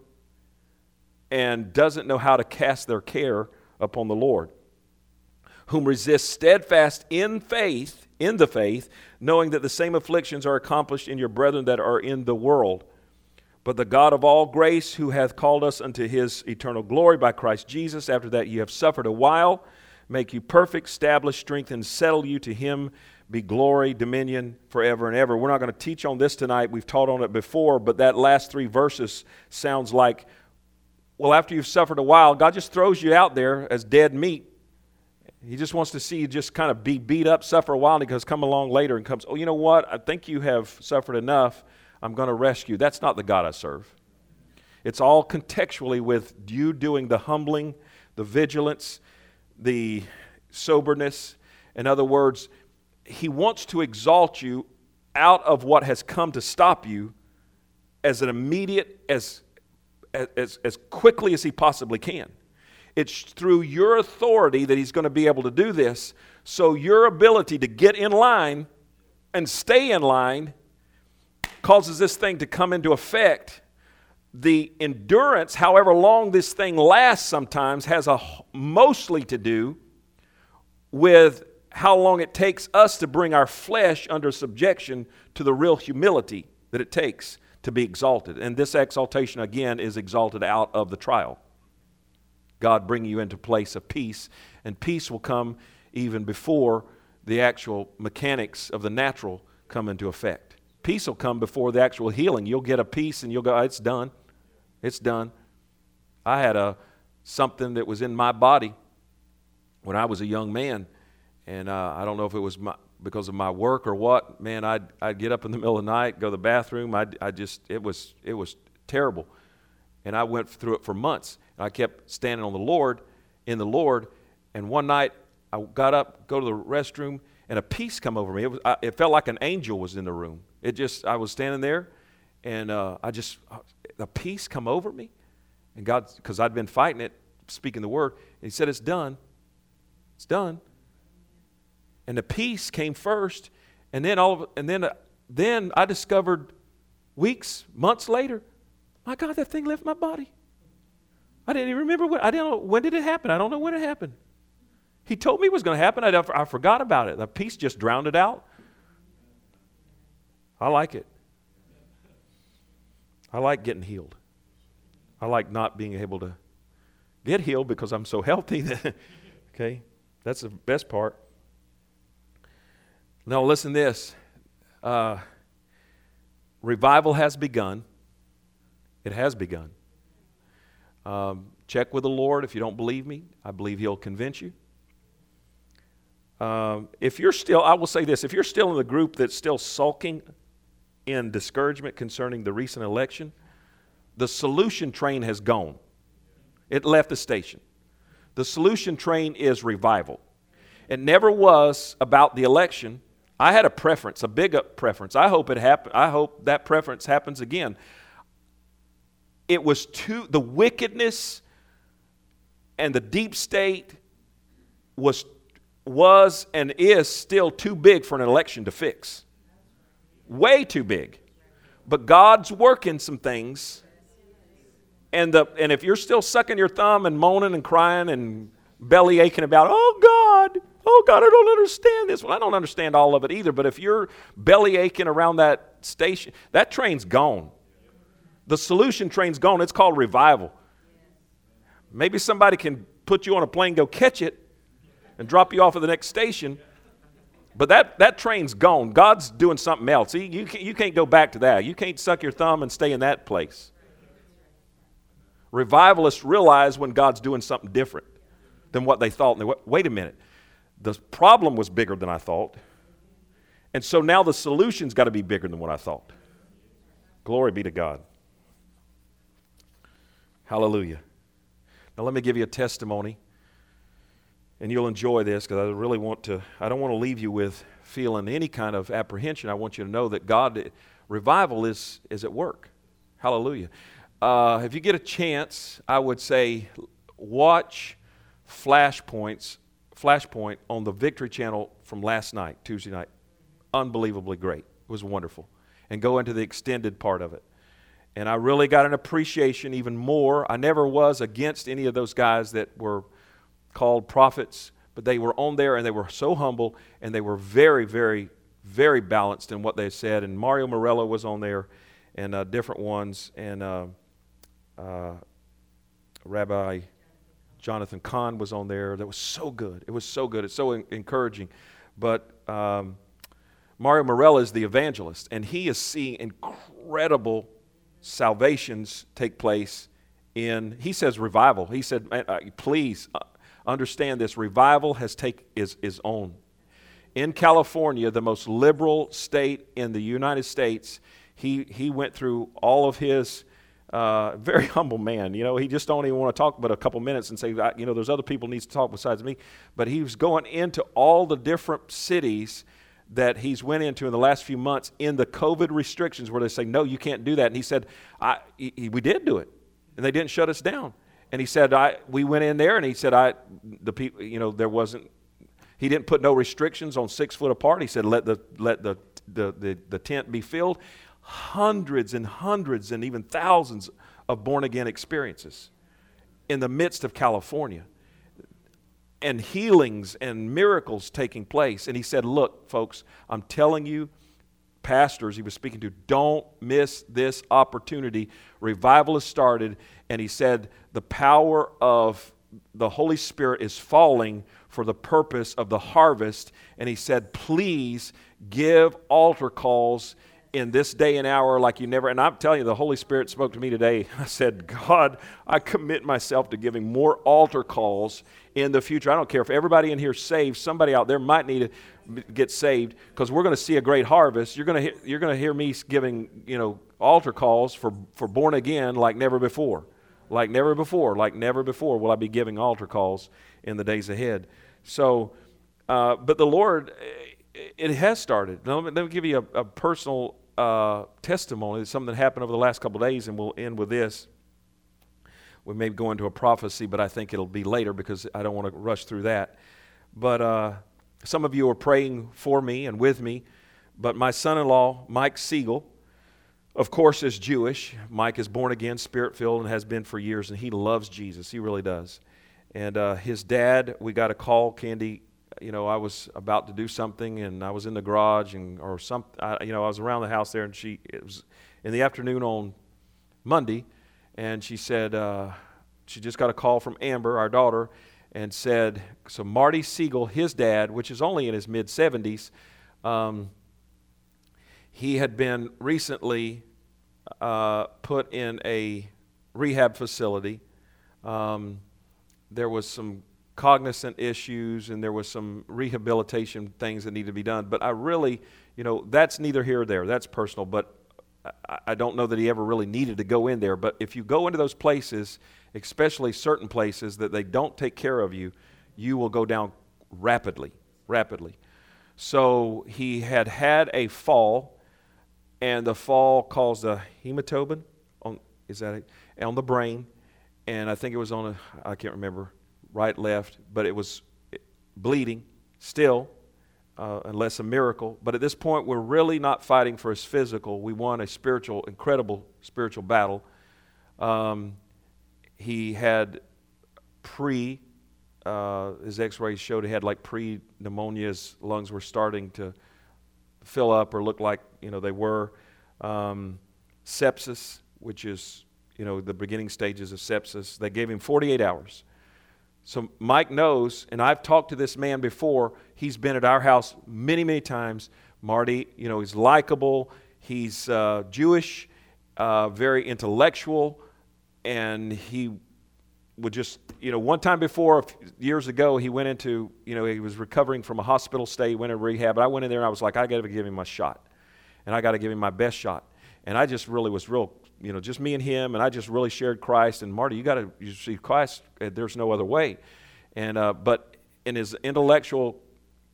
and doesn't know how to cast their care upon the Lord whom resist steadfast in faith, in the faith, knowing that the same afflictions are accomplished in your brethren that are in the world. But the God of all grace, who hath called us unto his eternal glory by Christ Jesus, after that you have suffered a while, make you perfect, establish, strengthen, and settle you to him be glory, dominion forever and ever. We're not going to teach on this tonight. We've taught on it before, but that last three verses sounds like, well, after you've suffered a while, God just throws you out there as dead meat he just wants to see you just kind of be beat up, suffer a while, and he goes, come along later and comes, oh, you know what? I think you have suffered enough. I'm going to rescue. That's not the God I serve. It's all contextually with you doing the humbling, the vigilance, the soberness. In other words, he wants to exalt you out of what has come to stop you as an immediate, as, as, as quickly as he possibly can. It's through your authority that he's going to be able to do this. So, your ability to get in line and stay in line causes this thing to come into effect. The endurance, however long this thing lasts, sometimes has a mostly to do with how long it takes us to bring our flesh under subjection to the real humility that it takes to be exalted. And this exaltation, again, is exalted out of the trial. God bring you into place of peace, and peace will come even before the actual mechanics of the natural come into effect. Peace will come before the actual healing. You'll get a peace and you'll go, it's done. It's done. I had a something that was in my body when I was a young man, and uh, I don't know if it was my, because of my work or what. Man, I'd, I'd get up in the middle of the night, go to the bathroom. I, I just it was it was terrible, and I went through it for months. And I kept standing on the Lord, in the Lord. And one night I got up, go to the restroom, and a peace come over me. It, was, I, it felt like an angel was in the room. It just, I was standing there, and uh, I just, a peace come over me. And God, because I'd been fighting it, speaking the word, and He said, It's done. It's done. And the peace came first, And then all of, and then uh, then I discovered weeks, months later, my God, that thing left my body. I didn't even remember when. I didn't know when did it happen. I don't know when it happened. He told me it was going to happen. I, I forgot about it. The peace just drowned it out. I like it. I like getting healed. I like not being able to get healed because I'm so (laughs) healthy. (laughs) okay, that's the best part. Now, listen this. Uh, revival has begun. It has begun. Um, check with the Lord if you don't believe me. I believe He'll convince you. Um, if you're still, I will say this if you're still in the group that's still sulking in discouragement concerning the recent election, the solution train has gone. It left the station. The solution train is revival. It never was about the election. I had a preference, a big preference. I hope it happen. I hope that preference happens again. It was too the wickedness and the deep state was was and is still too big for an election to fix. Way too big. But God's working some things. And, the, and if you're still sucking your thumb and moaning and crying and belly aching about, oh God, oh God, I don't understand this. Well, I don't understand all of it either, but if you're belly aching around that station, that train's gone. The solution train's gone. It's called revival. Maybe somebody can put you on a plane, go catch it, and drop you off at the next station. But that, that train's gone. God's doing something else. See, you, you can't go back to that. You can't suck your thumb and stay in that place. Revivalists realize when God's doing something different than what they thought. And they went, wait a minute. The problem was bigger than I thought. And so now the solution's got to be bigger than what I thought. Glory be to God. Hallelujah. Now, let me give you a testimony and you'll enjoy this because I really want to, I don't want to leave you with feeling any kind of apprehension. I want you to know that God, revival is, is at work. Hallelujah. Uh, if you get a chance, I would say watch Flashpoints, Flashpoint on the Victory Channel from last night, Tuesday night. Unbelievably great. It was wonderful. And go into the extended part of it. And I really got an appreciation even more. I never was against any of those guys that were called prophets, but they were on there and they were so humble and they were very, very, very balanced in what they said. And Mario Murillo was on there and uh, different ones. And uh, uh, Rabbi Jonathan Cahn was on there. That was so good. It was so good. It's so encouraging. But um, Mario Murillo is the evangelist, and he is seeing incredible salvations take place in, he says revival. He said, please, uh, understand this revival has take is, is on. In california the most liberal state in the united states he, he went through all of his uh, very (laughs) humble man you know he just don't even want to talk but a couple minutes and say you know there's other people needs to talk besides me. But he was going into all the different cities that he's went into in the last few months in the covid restrictions where they say no you can't do that. And he said I, he, we did do it and they didn't shut us down and he said, I, we went in there and he said, I, the people, you know, there wasn't, he didn't put no restrictions on six foot apart. He said, let the, let the, the, the, the tent be filled. Hundreds and hundreds and even thousands of born again experiences in the midst of California and healings and miracles taking place. And he said, Look, folks, I'm telling you, pastors he was speaking to, don't miss this opportunity. Revival has started, and he said, the power of the Holy Spirit is falling for the purpose of the harvest. And he said, please give altar calls in this day and hour like you never. And I'm telling you, the Holy Spirit spoke to me today. (laughs) I said, God, I commit myself to giving more altar calls in the future. I don't care if everybody in here saved, somebody out there might need to get saved because we're going to see a great harvest. You're going to you're going to hear me giving, you know, altar calls for, for born again like never before like never before, like never before will I be giving altar calls in the days ahead. So, uh, but the Lord, it has started. Now, let, me, let me give you a, a personal uh, testimony. Something that happened over the last couple days, and we'll end with this. We may go into a prophecy, but I think it'll be later because I don't want to rush through that. But uh, some of you are praying for me and with me but my son in law, Mike Siegel, of course, is Jewish. Mike is born again, spirit filled, and has been for years, and he loves Jesus. He really does. And uh, his dad, we got a call, Candy. You know, I was about to do something, and I was in the garage, and or some, I, you know, I was around the house there, and she, it was in the afternoon on Monday, and she said uh, she just got a call from Amber, our daughter, and said, so Marty Siegel, his dad, which is only in his mid 70s, um, he had been recently uh, put in a rehab facility. Um, there was some cognizant issues and there was some rehabilitation things that needed to be done. But I really, you know, that's neither here or there. That's personal. But I, I don't know that he ever really needed to go in there. But if you go into those places, especially certain places that they don't take care of you, you will go down rapidly, rapidly. So he had had a fall and the fall caused a hematoma on is that it, on the brain, and I think it was on a I can't remember right left, but it was bleeding still, uh, unless a miracle. But at this point, we're really not fighting for his physical. We won a spiritual, incredible spiritual battle. Um, he had pre. Uh, his X-rays showed he had like pre-pneumonia. His lungs were starting to fill up or look like you know they were. Um, sepsis, which is you know the beginning stages of sepsis. They gave him 48 hours. So Mike knows, and I've talked to this man before. He's been at our house many, many times. Marty, you know, he's likable. He's uh, Jewish, uh, very intellectual, and he would just, you know, one time before, years ago, he went into, you know, he was recovering from a hospital stay, He went in rehab. I went in there and I was like, I got to give him my shot. And I got to give him my best shot. And I just really was real, you know, just me and him. And I just really shared Christ. And Marty, you got to you see Christ. There's no other way. And, uh, but in his intellectual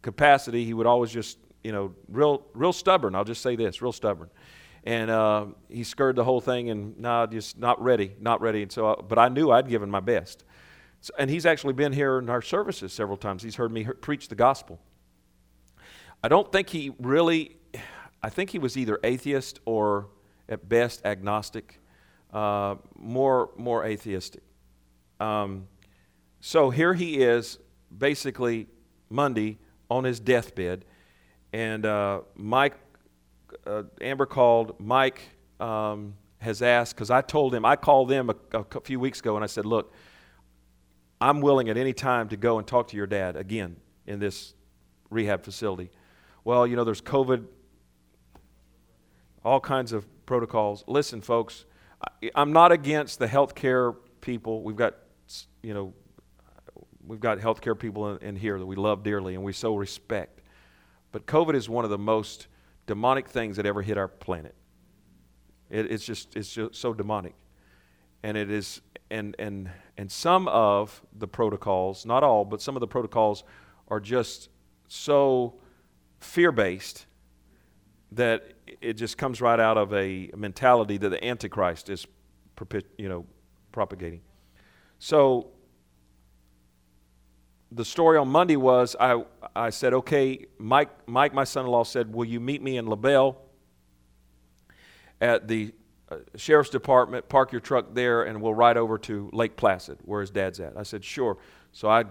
capacity, he would always just, you know, real, real stubborn. I'll just say this, real stubborn and uh, he skirted the whole thing and nah, just not ready, not ready. And so, I, uh, but I knew I'd given my best. So, and he's actually been here in our services several times. He's heard me he- preach the gospel. I don't think he really. I think he was either atheist or, at best, agnostic. Uh, more, more atheistic. Um, so here he is, basically Monday on his deathbed, and uh, Mike uh, Amber called. Mike um, has asked, because I told him, I called them a, a few weeks ago and I said, Look, I'm willing at any time to go and talk to your dad again in this rehab facility. Well, you know, there's COVID, all kinds of protocols. Listen, folks, I'm not against the healthcare people. We've got, you know, we've got healthcare people in, in here that we love dearly and we so respect. But COVID is one of the most demonic things that ever hit our planet. It, it's just it's just so demonic, and it is and and and some of the protocols, not all, but some of the protocols are just so fear based that it just comes right out of a mentality that the Antichrist is, you know, propagating. So the story on Monday was I, I said, okay, Mike, Mike, my son in law, said, will you meet me in LaBelle at the uh, sheriff's department, park your truck there, and we'll ride over to Lake Placid, where his dad's at. I said, sure. So I,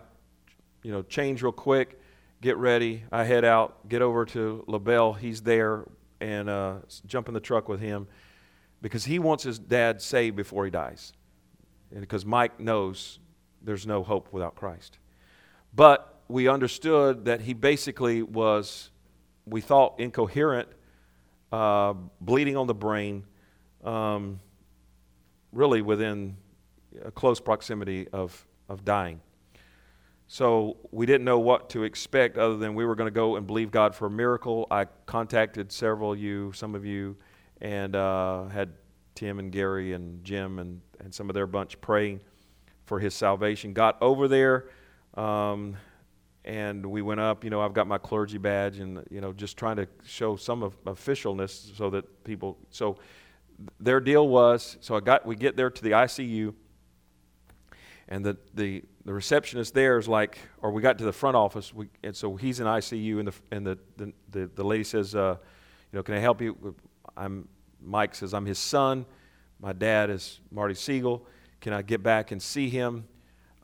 you know, change real quick, get ready. I head out, get over to LaBelle. He's there, and uh, jump in the truck with him because he wants his dad saved before he dies. And because Mike knows there's no hope without Christ. But we understood that he basically was, we thought, incoherent, uh, bleeding on the brain, um, really within a close proximity of, of dying. So we didn't know what to expect other than we were going to go and believe God for a miracle. I contacted several of you, some of you, and uh, had Tim and Gary and Jim and, and some of their bunch praying for his salvation. Got over there um, and we went up. You know, I've got my clergy badge, and you know, just trying to show some of officialness so that people. So their deal was so I got we get there to the ICU, and the the the receptionist there is like, or we got to the front office, we, and so he's in ICU, and the and the the, the, the lady says, uh, you know, can I help you? I'm, Mike says, I'm his son. My dad is Marty Siegel. Can I get back and see him?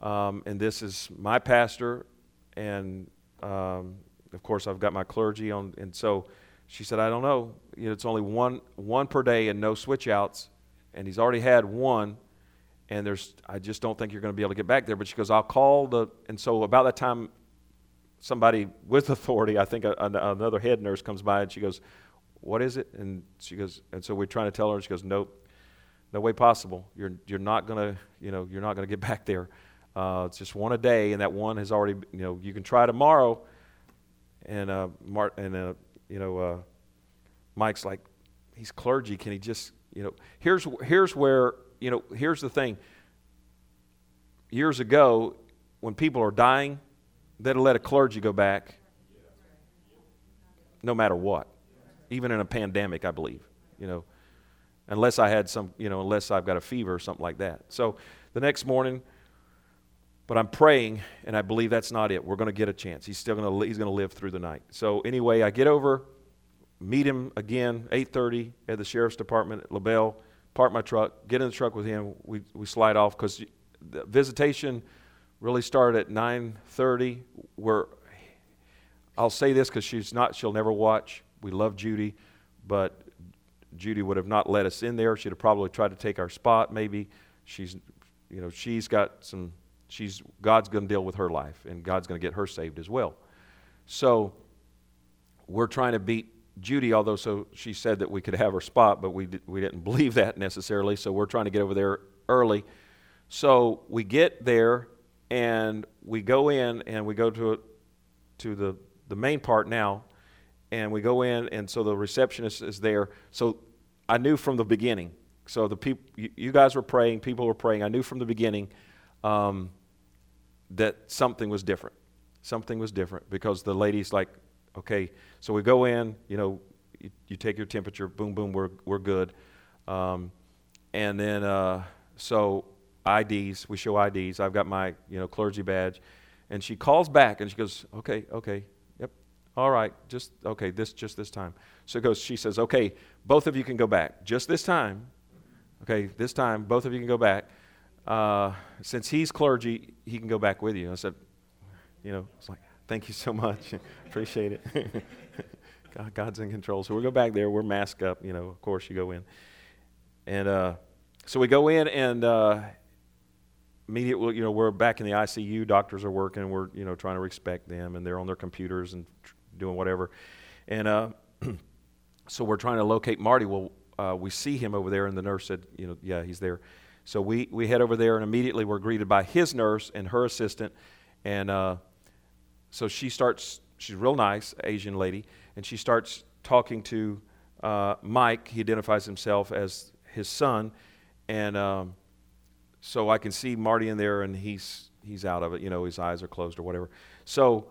Um, and this is my pastor. And um, of course, I've got my clergy on. And so she said, I don't know. You know, it's only one, one per day and no switch outs. And he's already had one. And there's, I just don't think you're going to be able to get back there. But she goes, I'll call the. And so about that time, somebody with (laughs) authority, I think a, a, another head nurse comes by and she goes, What is it? And she goes, and so we're trying to tell her, and she goes, Nope no way possible. You're, you're not going to, you know, you're not to get (laughs) back there. Uh, it's just one a day, and that one has already, you know, you can try tomorrow. And uh, Mart and uh, you know, uh, Mike's like, he's clergy. Can he just, you know, here's here's where, you know, here's the thing. Years ago, when people are dying, they'd let a clergy go back, no matter what, even in a pandemic, I believe, you know unless I had some, you know, unless I've got a fever or something like that. So the next morning, but I'm praying, and I believe that's not it. We're going to get a chance. He's still going to he's going to live through the night. So anyway, I get over, meet him again, 8:30 at the sheriff's department at LaBelle. Park my truck, get in the truck with him. We we slide off because the visitation really started at 9:30. Where I'll say this because she's not, she'll never watch. We love Judy, but Judy would have not let us in there. She'd have probably tried to take our spot, maybe. She's, you know, she's got some, she's, God's going to deal with her life, and God's going to get her saved as well. So we're trying to beat Judy, although so she said that we could have her spot, but we, we didn't (laughs) believe that necessarily, so we're trying to get over there early. So we get there, and we go in, and we go to, to the, the main part now, and we go in, and so the receptionist is there. So I knew from the beginning. So the people, you, you, guys were praying, people were praying. I knew from the beginning um, that something was different. Something was different because the lady's like, okay. So we go in, you know, you, you take your temperature, boom, boom, we're we're good. Um, and then uh, so IDs, we show IDs. I've got my you know clergy badge, and she calls back and she goes, okay, okay, yep, all right, just okay, this just this time. So goes, she says, okay, both of you can go back. Just this time. Okay, this time, both of you can go back. Uh, since he's clergy, he can go back with you. I said, you know, it's like, thank you so much. (laughs) Appreciate it. (laughs) God, God's in control. So we go back there, we're masked up, you know, of course you go in. And uh, so we go in and uh, immediately, you know, we're back in the ICU. Doctors are working. We're, you know, trying to respect them, and they're on their computers and doing whatever. And uh, (clears throat) so we're trying to locate Marty. Well, uh, we see him over there, and the nurse said, you know, yeah, he's there. So we, we head over there, and immediately we're greeted by his nurse and her assistant. And uh, so she starts, she's real nice, Asian lady, and she starts talking to uh, Mike. He identifies himself as his son. And um, so I can see Marty in there, and he's, he's out of it. You know, his eyes are closed or whatever. So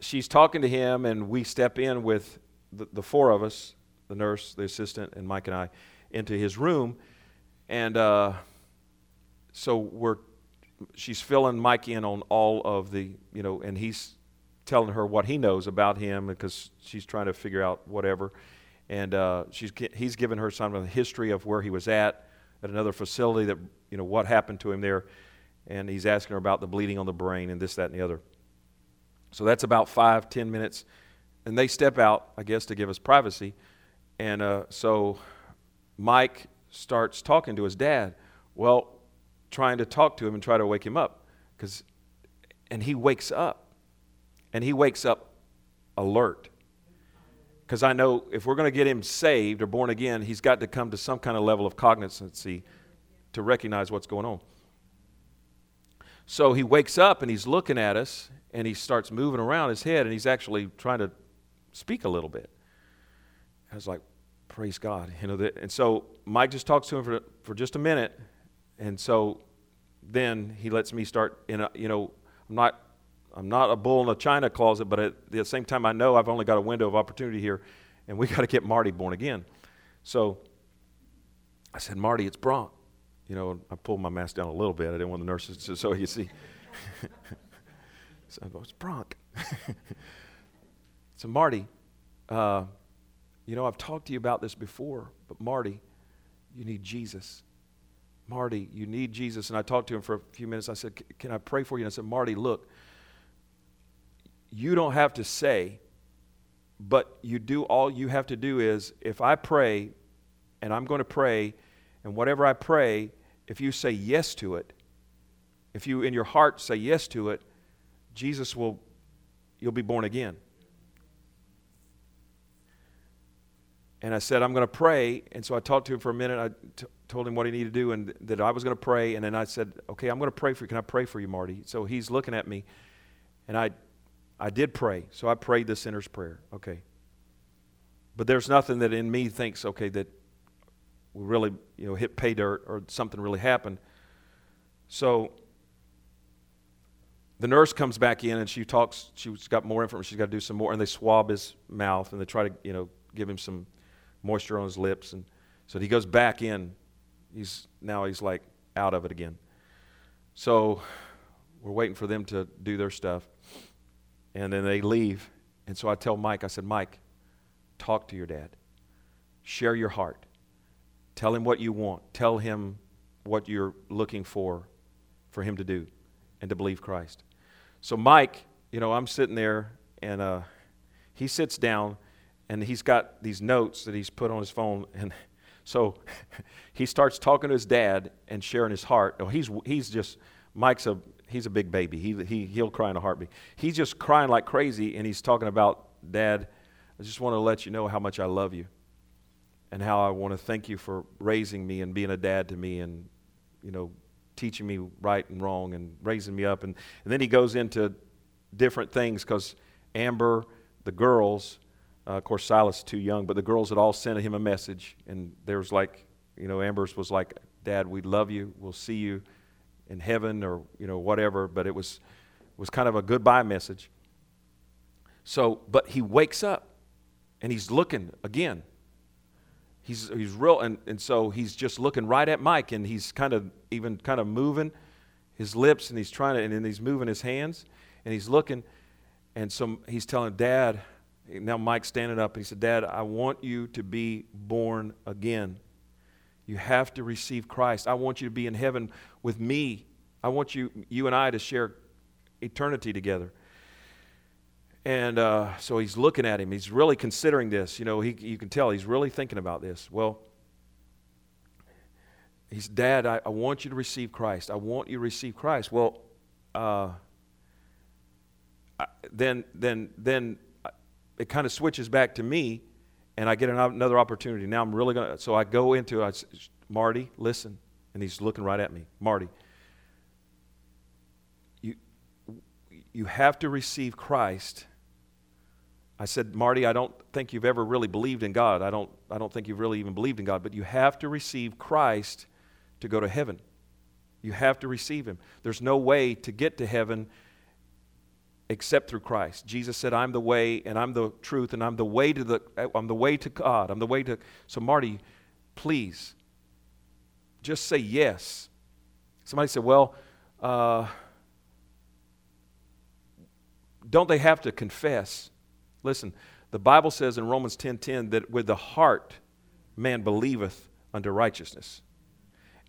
she's talking to him, and we step in with the, the, four of us the nurse, the assistant, and Mike and I into his room. And uh, so we're, she's filling Mike in on all of the, you know, and he's telling her what he knows about him because she's trying to figure out whatever. And uh, she's, he's given her some of the history of where he was at at another facility that, you know, what happened to him there. And he's asking her about the bleeding on the brain and this, that, and the other. So that's about five, ten minutes. And they step out, I guess, to give us privacy. And uh, so Mike starts talking to his dad. Well, trying to talk to him and try to wake him up. Cause, and he wakes up. And he wakes up alert. Because I know if we're going to get him saved or born again, he's got to come to some kind of level of cognizancy to recognize what's going on. So he wakes up and he's looking at us and he starts moving around his head and he's actually trying to speak a little bit. I was like, praise God. You know, that, and so Mike just talks to him for, for just a minute. And so then he lets me start in a, you know, I'm not, I'm not a bull in a china closet, but at the same time, I know I've only got a window of opportunity here and we (laughs) got to get Marty born again. So I said, Marty, it's Bronk. You know, I pulled my mask down a little bit. I didn't want the nurses to, (laughs) so you see. (laughs) So I go, it's Bronk. so Marty, uh, You know, I've talked to you about this before, but Marty, you need Jesus. Marty, you need Jesus. And I talked to him for a few minutes. I said, Can I pray for you? And I said, Marty, look, you don't have to say, but you do all you have to do is if I pray and I'm going to pray, and whatever I pray, if you say yes to it, if you in your heart say yes to it, Jesus will, you'll be born again. And I said, I'm going to pray. And so I talked to him for a minute. I t- told him what he needed to do and th- that I was going to pray. And then I said, Okay, I'm going to pray for you. Can I pray for you, Marty? So he's looking at me. And I, I did pray. So I prayed the sinner's prayer. Okay. But there's nothing that in me thinks, okay, that we really, you know, hit pay dirt or something really happened. So the nurse comes back in and she talks, she's got more information, she's got to do some more, and they swab his mouth and they try to, you know, give him some moisture on his lips. And so he goes back in. He's now he's like out of it again. So we're waiting for them to do their stuff. And then they leave. And so I tell Mike, I said, Mike, talk to your dad. Share your heart. Tell him what you want. Tell him what you're looking for for him to do and to believe Christ. So Mike, you know, I'm sitting there and uh, he sits down and he's got these notes that he's put on his phone and (laughs) so (laughs) he starts talking to his dad and sharing his heart. Oh, he's, he's just mike's a he's a big baby. He, he, he'll cry in a heartbeat. He's just crying like crazy and he's talking about dad i just want to let you know how much i love you and how i want to thank you for raising me and being a dad to me and you know teaching me right and wrong and raising me up. And, and then he goes into different things because amber the girls uh, of course, Silas too young, but the girls had all sent him a message, and there was like, you know, Amber's was like, "Dad, we love you. We'll see you in heaven, or you know, whatever." But it was was kind of a goodbye message. So, but he wakes up, and he's looking again. He's he's real, and and so he's just looking right at Mike, and he's kind of even kind of moving his lips, and he's trying to, and then he's moving his hands, and he's looking, and so he's telling Dad now Mike's standing up he said, Dad, I want you to be born again. You have to receive Christ. I want you to be in heaven with me. I want you, you and I to share eternity together. And uh, so he's looking at him. He's really considering this. You know, he, you can tell he's really thinking about this. Well, he's, Dad, I, I want you to receive Christ. I want you to receive Christ. Well, uh, then, then, then it kind of switches back to me, and I get another opportunity. Now I'm really going to, so I go into. I, Marty, listen. And he's looking right at me. Marty, you, you have to receive Christ. I said, Marty, I don't think you've ever really believed in God. I don't, I don't think you've really even believed in God, but you have to receive Christ to go to heaven. You have to receive Him. There's no way to get to heaven except through Christ. Jesus said, "I'm the way and I'm the truth and I'm the way to the I'm the way to God. I'm the way to." So Marty, please, just say yes. Somebody said, "Well, uh, don't they have to confess?" Listen, the Bible says in Romans 10:10 that with the heart man believeth unto righteousness,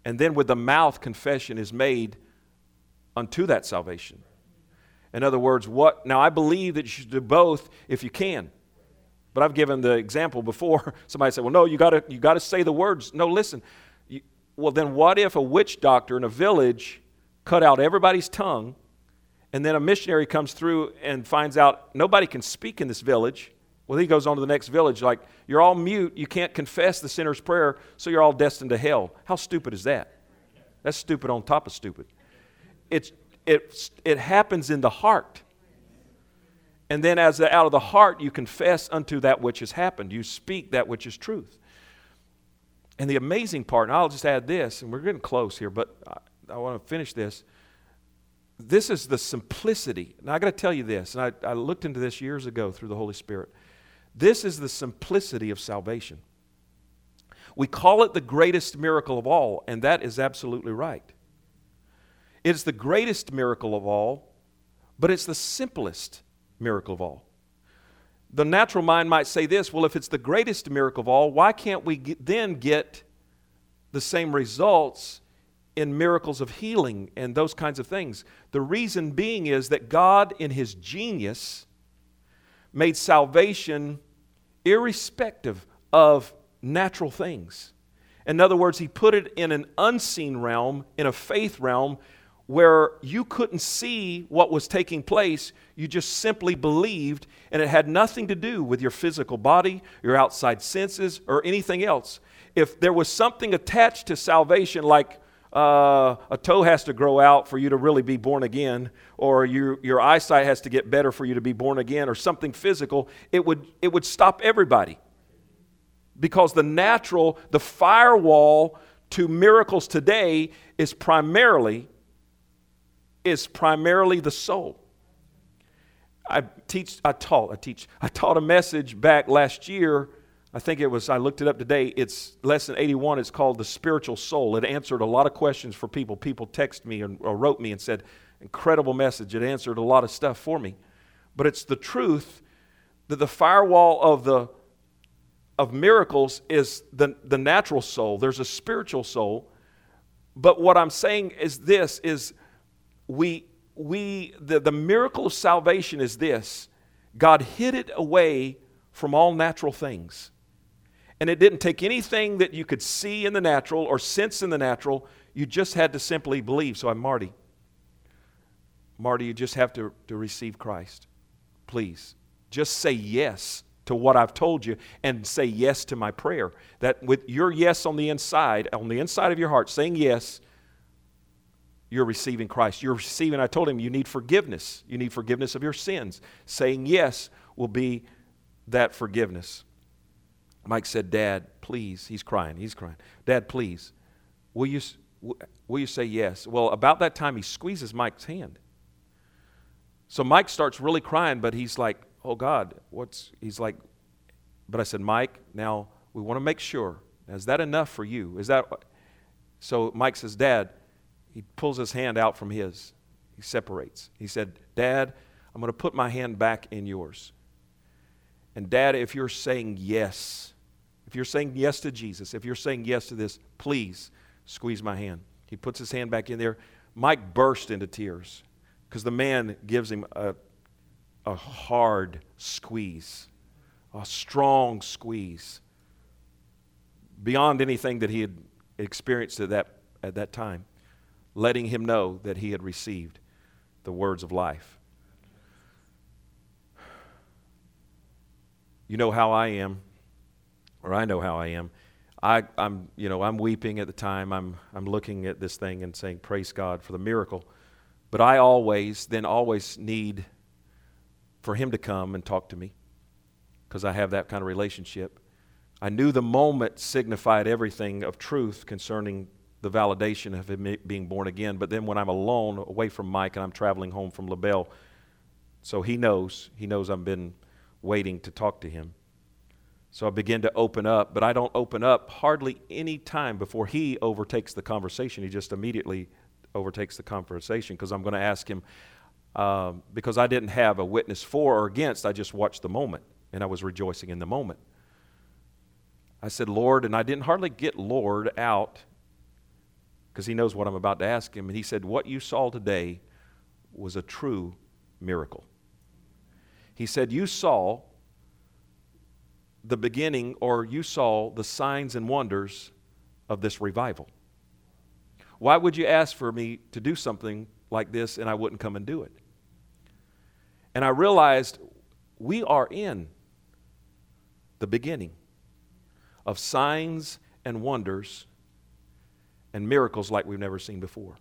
and then with the mouth confession is made unto that salvation. In other words, what now I believe that you should do both if you can. But I've given the example before. (laughs) Somebody said, "Well, no, you got to you got to say the words." No, listen. You, well, then what if a witch doctor in a village cut out everybody's tongue, and then a missionary comes through and finds out nobody can speak in this village? Well, he goes on to the next village like, "You're all mute. You can't confess the sinner's prayer, so you're all destined to hell." How stupid is that? That's stupid on top of stupid. It's it, it happens in the heart. And then, as the, out of the heart, you confess unto that which has happened. You speak that which is truth. And the amazing part, and I'll just add this, and we're getting close here, but I, I want to finish this. This is the simplicity. Now, I got to tell you this, and I, I looked into this years ago through the Holy Spirit. This is the simplicity of salvation. We call it the greatest miracle of all, and that is absolutely right. It's the greatest miracle of all, but it's the simplest miracle of all. the natural mind might say this well, if it's the greatest miracle of all, why can't we get, then get the same results in miracles of healing and those kinds of things? The reason being is that God, in His genius, made salvation irrespective of natural things. In other words, He put it in an unseen realm, in a faith realm, where you couldn't see what was taking place. You just simply believed, and it had nothing to do with your physical body, your outside senses, or anything else. If there was something attached to salvation, like uh, a toe has to grow out for you to really be born again, or you, your eyesight has to get better for you to be born again, or something physical, it would, it would stop everybody. Because the natural, the firewall to miracles today is primarily is primarily the soul. I teach, I taught, I teach, I taught a message back last year. I think it was, I looked it up today. It's lesson 81. It's called The Spiritual Soul. It answered a lot of questions for people. People text me and, or wrote me and said, incredible message. It answered a lot of stuff for me. But it's the truth that the firewall of the of miracles is the, the natural soul. There's a spiritual soul. But what I'm saying is this is we, we the, the miracle of salvation is this God hid it away from all natural things. And it didn't take anything that you could see in the natural or sense in the natural. You just had to simply believe. So I'm Marty. Marty, you just have to, to receive Christ. Please. Just say yes to what I've told you and say yes to my prayer. That with your yes on the inside, on the inside of your heart, saying yes, you're receiving Christ. You're receiving, I told him, you need forgiveness. You need forgiveness of your sins. Saying yes will be that forgiveness. Mike said, Dad, please. He's crying. He's crying. Dad, please. Will you, will you say yes? Well, about that time, he squeezes Mike's hand. So Mike starts really crying, but he's like, oh God, what's, he's like, but I said, Mike, now we want to make sure. Is that enough for you? Is that, so Mike says, Dad, he pulls his hand out from his. He separates. He said, Dad, I'm going to put my hand back in yours. And, Dad, if you're saying yes, if you're saying yes to Jesus, if you're saying yes to this, please squeeze my hand. He puts his hand back in there. Mike burst into tears because the man gives him a, a hard squeeze, a strong squeeze, beyond anything that he had experienced at that, at that time letting him know that he had received the words of life. You know how I am, or I know how I am. I, am you know, I'm weeping at the time. I'm, I'm looking at this thing and saying, Praise God for the miracle. But I always, then always need for Him to come and talk to me because I have that kind of relationship. I knew the moment signified everything of truth concerning the validation of him being born again. But then when I'm alone, away from Mike, and I'm traveling home from LaBelle, so he knows, he knows I've been waiting to talk to him. So I begin to open up, but I don't open up hardly any time before he overtakes the conversation. He just immediately overtakes the conversation because I'm going to ask him, um, because I didn't have a witness for or against, I just watched the moment and I was rejoicing in the moment. I said, Lord, and I didn't hardly get Lord out because he knows what I'm about to ask him. And he said, What you saw today was a true miracle. He said, You saw the beginning, or you saw the signs and wonders of this revival. Why would you ask for me to do something like this and I wouldn't come and do it? And I realized we are in the beginning of signs and wonders and miracles like we've never seen before.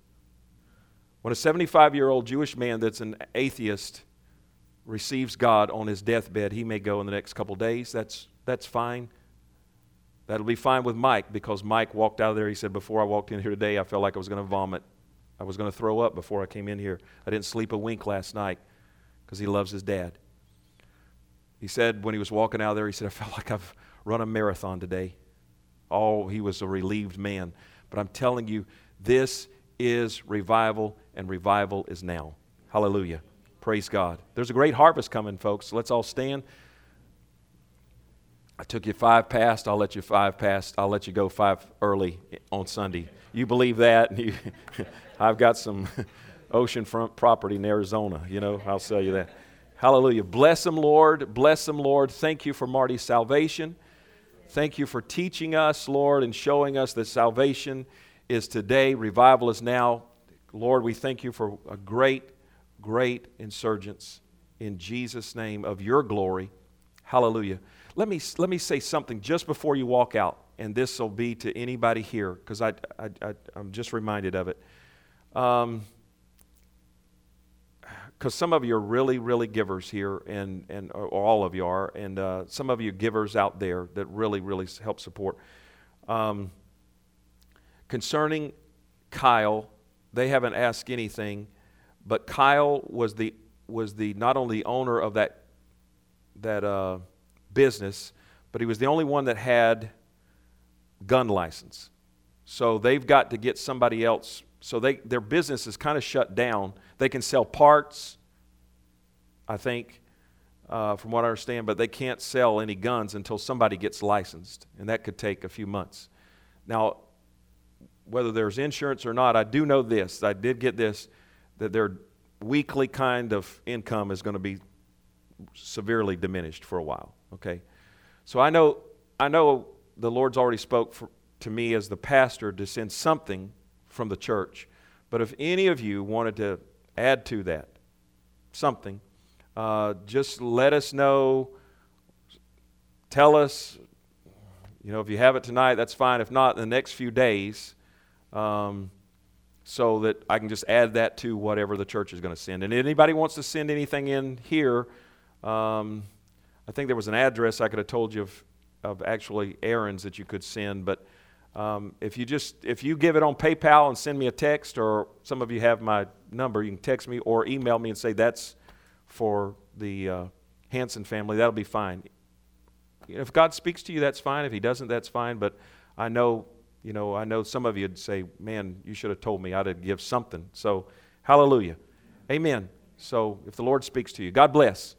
When a 75 year old Jewish man that's an atheist receives God on his deathbed, he may go in the next couple days. That's, that's fine. That'll be fine with Mike because Mike walked out of there. He said, Before I walked in here today, I felt like I was going to vomit. I was going to throw up before I came in here. I didn't sleep a wink last night because he loves his dad. He said when he was walking out of there, he said, I felt like I've run a marathon today. Oh, he was a relieved man. But I'm telling you, this is revival, and revival is now. Hallelujah. Praise God. There's a great harvest coming, folks. Let's all stand. I took you five past, I'll let you five past, I'll let you go five early on Sunday. You believe that? (laughs) You, (laughs) I've got some (laughs) oceanfront property in Arizona, you know, I'll sell you that. Hallelujah. Bless them, Lord. Bless them, Lord. Thank you for Marty's salvation. Thank you for teaching us, Lord, and showing us that salvation is today, revival is now. Lord, we thank you for a great, great insurgence in Jesus' name of your glory. Hallelujah. Let me, let me say something just before you walk out, and this will be to anybody here because I, I, I, am just reminded of it. Um, Because some of you are really, really givers here, and, and or all of you are, and uh, some of you givers out there that really, really help support. Um, concerning Kyle, they haven't asked anything, but Kyle was the was the not only owner of that that uh, business, but he was the only one that had gun license. So they've got to get somebody else. So they, their business is kind of shut down. They can sell parts, I think, uh, from what I understand, but they can't sell any guns until somebody gets licensed, and that could take a few months. Now, whether there's insurance or not, I do know this. I did get this that their weekly kind of income is going to be severely diminished for a while. Okay, so I know I know the Lord's already spoke for, to me as the pastor to send something from the church. But if any of you wanted to add to that something, uh, just let us know. Tell us. You know, if you have it tonight, that's fine. If not, in the next few days, um, so that I can just add that to whatever the church is going to send. And anybody wants to send anything in here, um, I think there was an address I could have told you of, of actually errands that you could send, but um, if you just if you give it on PayPal and send me a text, or some of you have my number, you can text me or email me and say that's for the uh, Hanson family. That'll be fine. If God speaks to you, that's fine. If He doesn't, that's fine. But I know, you know, I know some of you'd say, "Man, you should have told me. I'd have give something." So, Hallelujah, Amen. So, if the Lord speaks to you, God bless.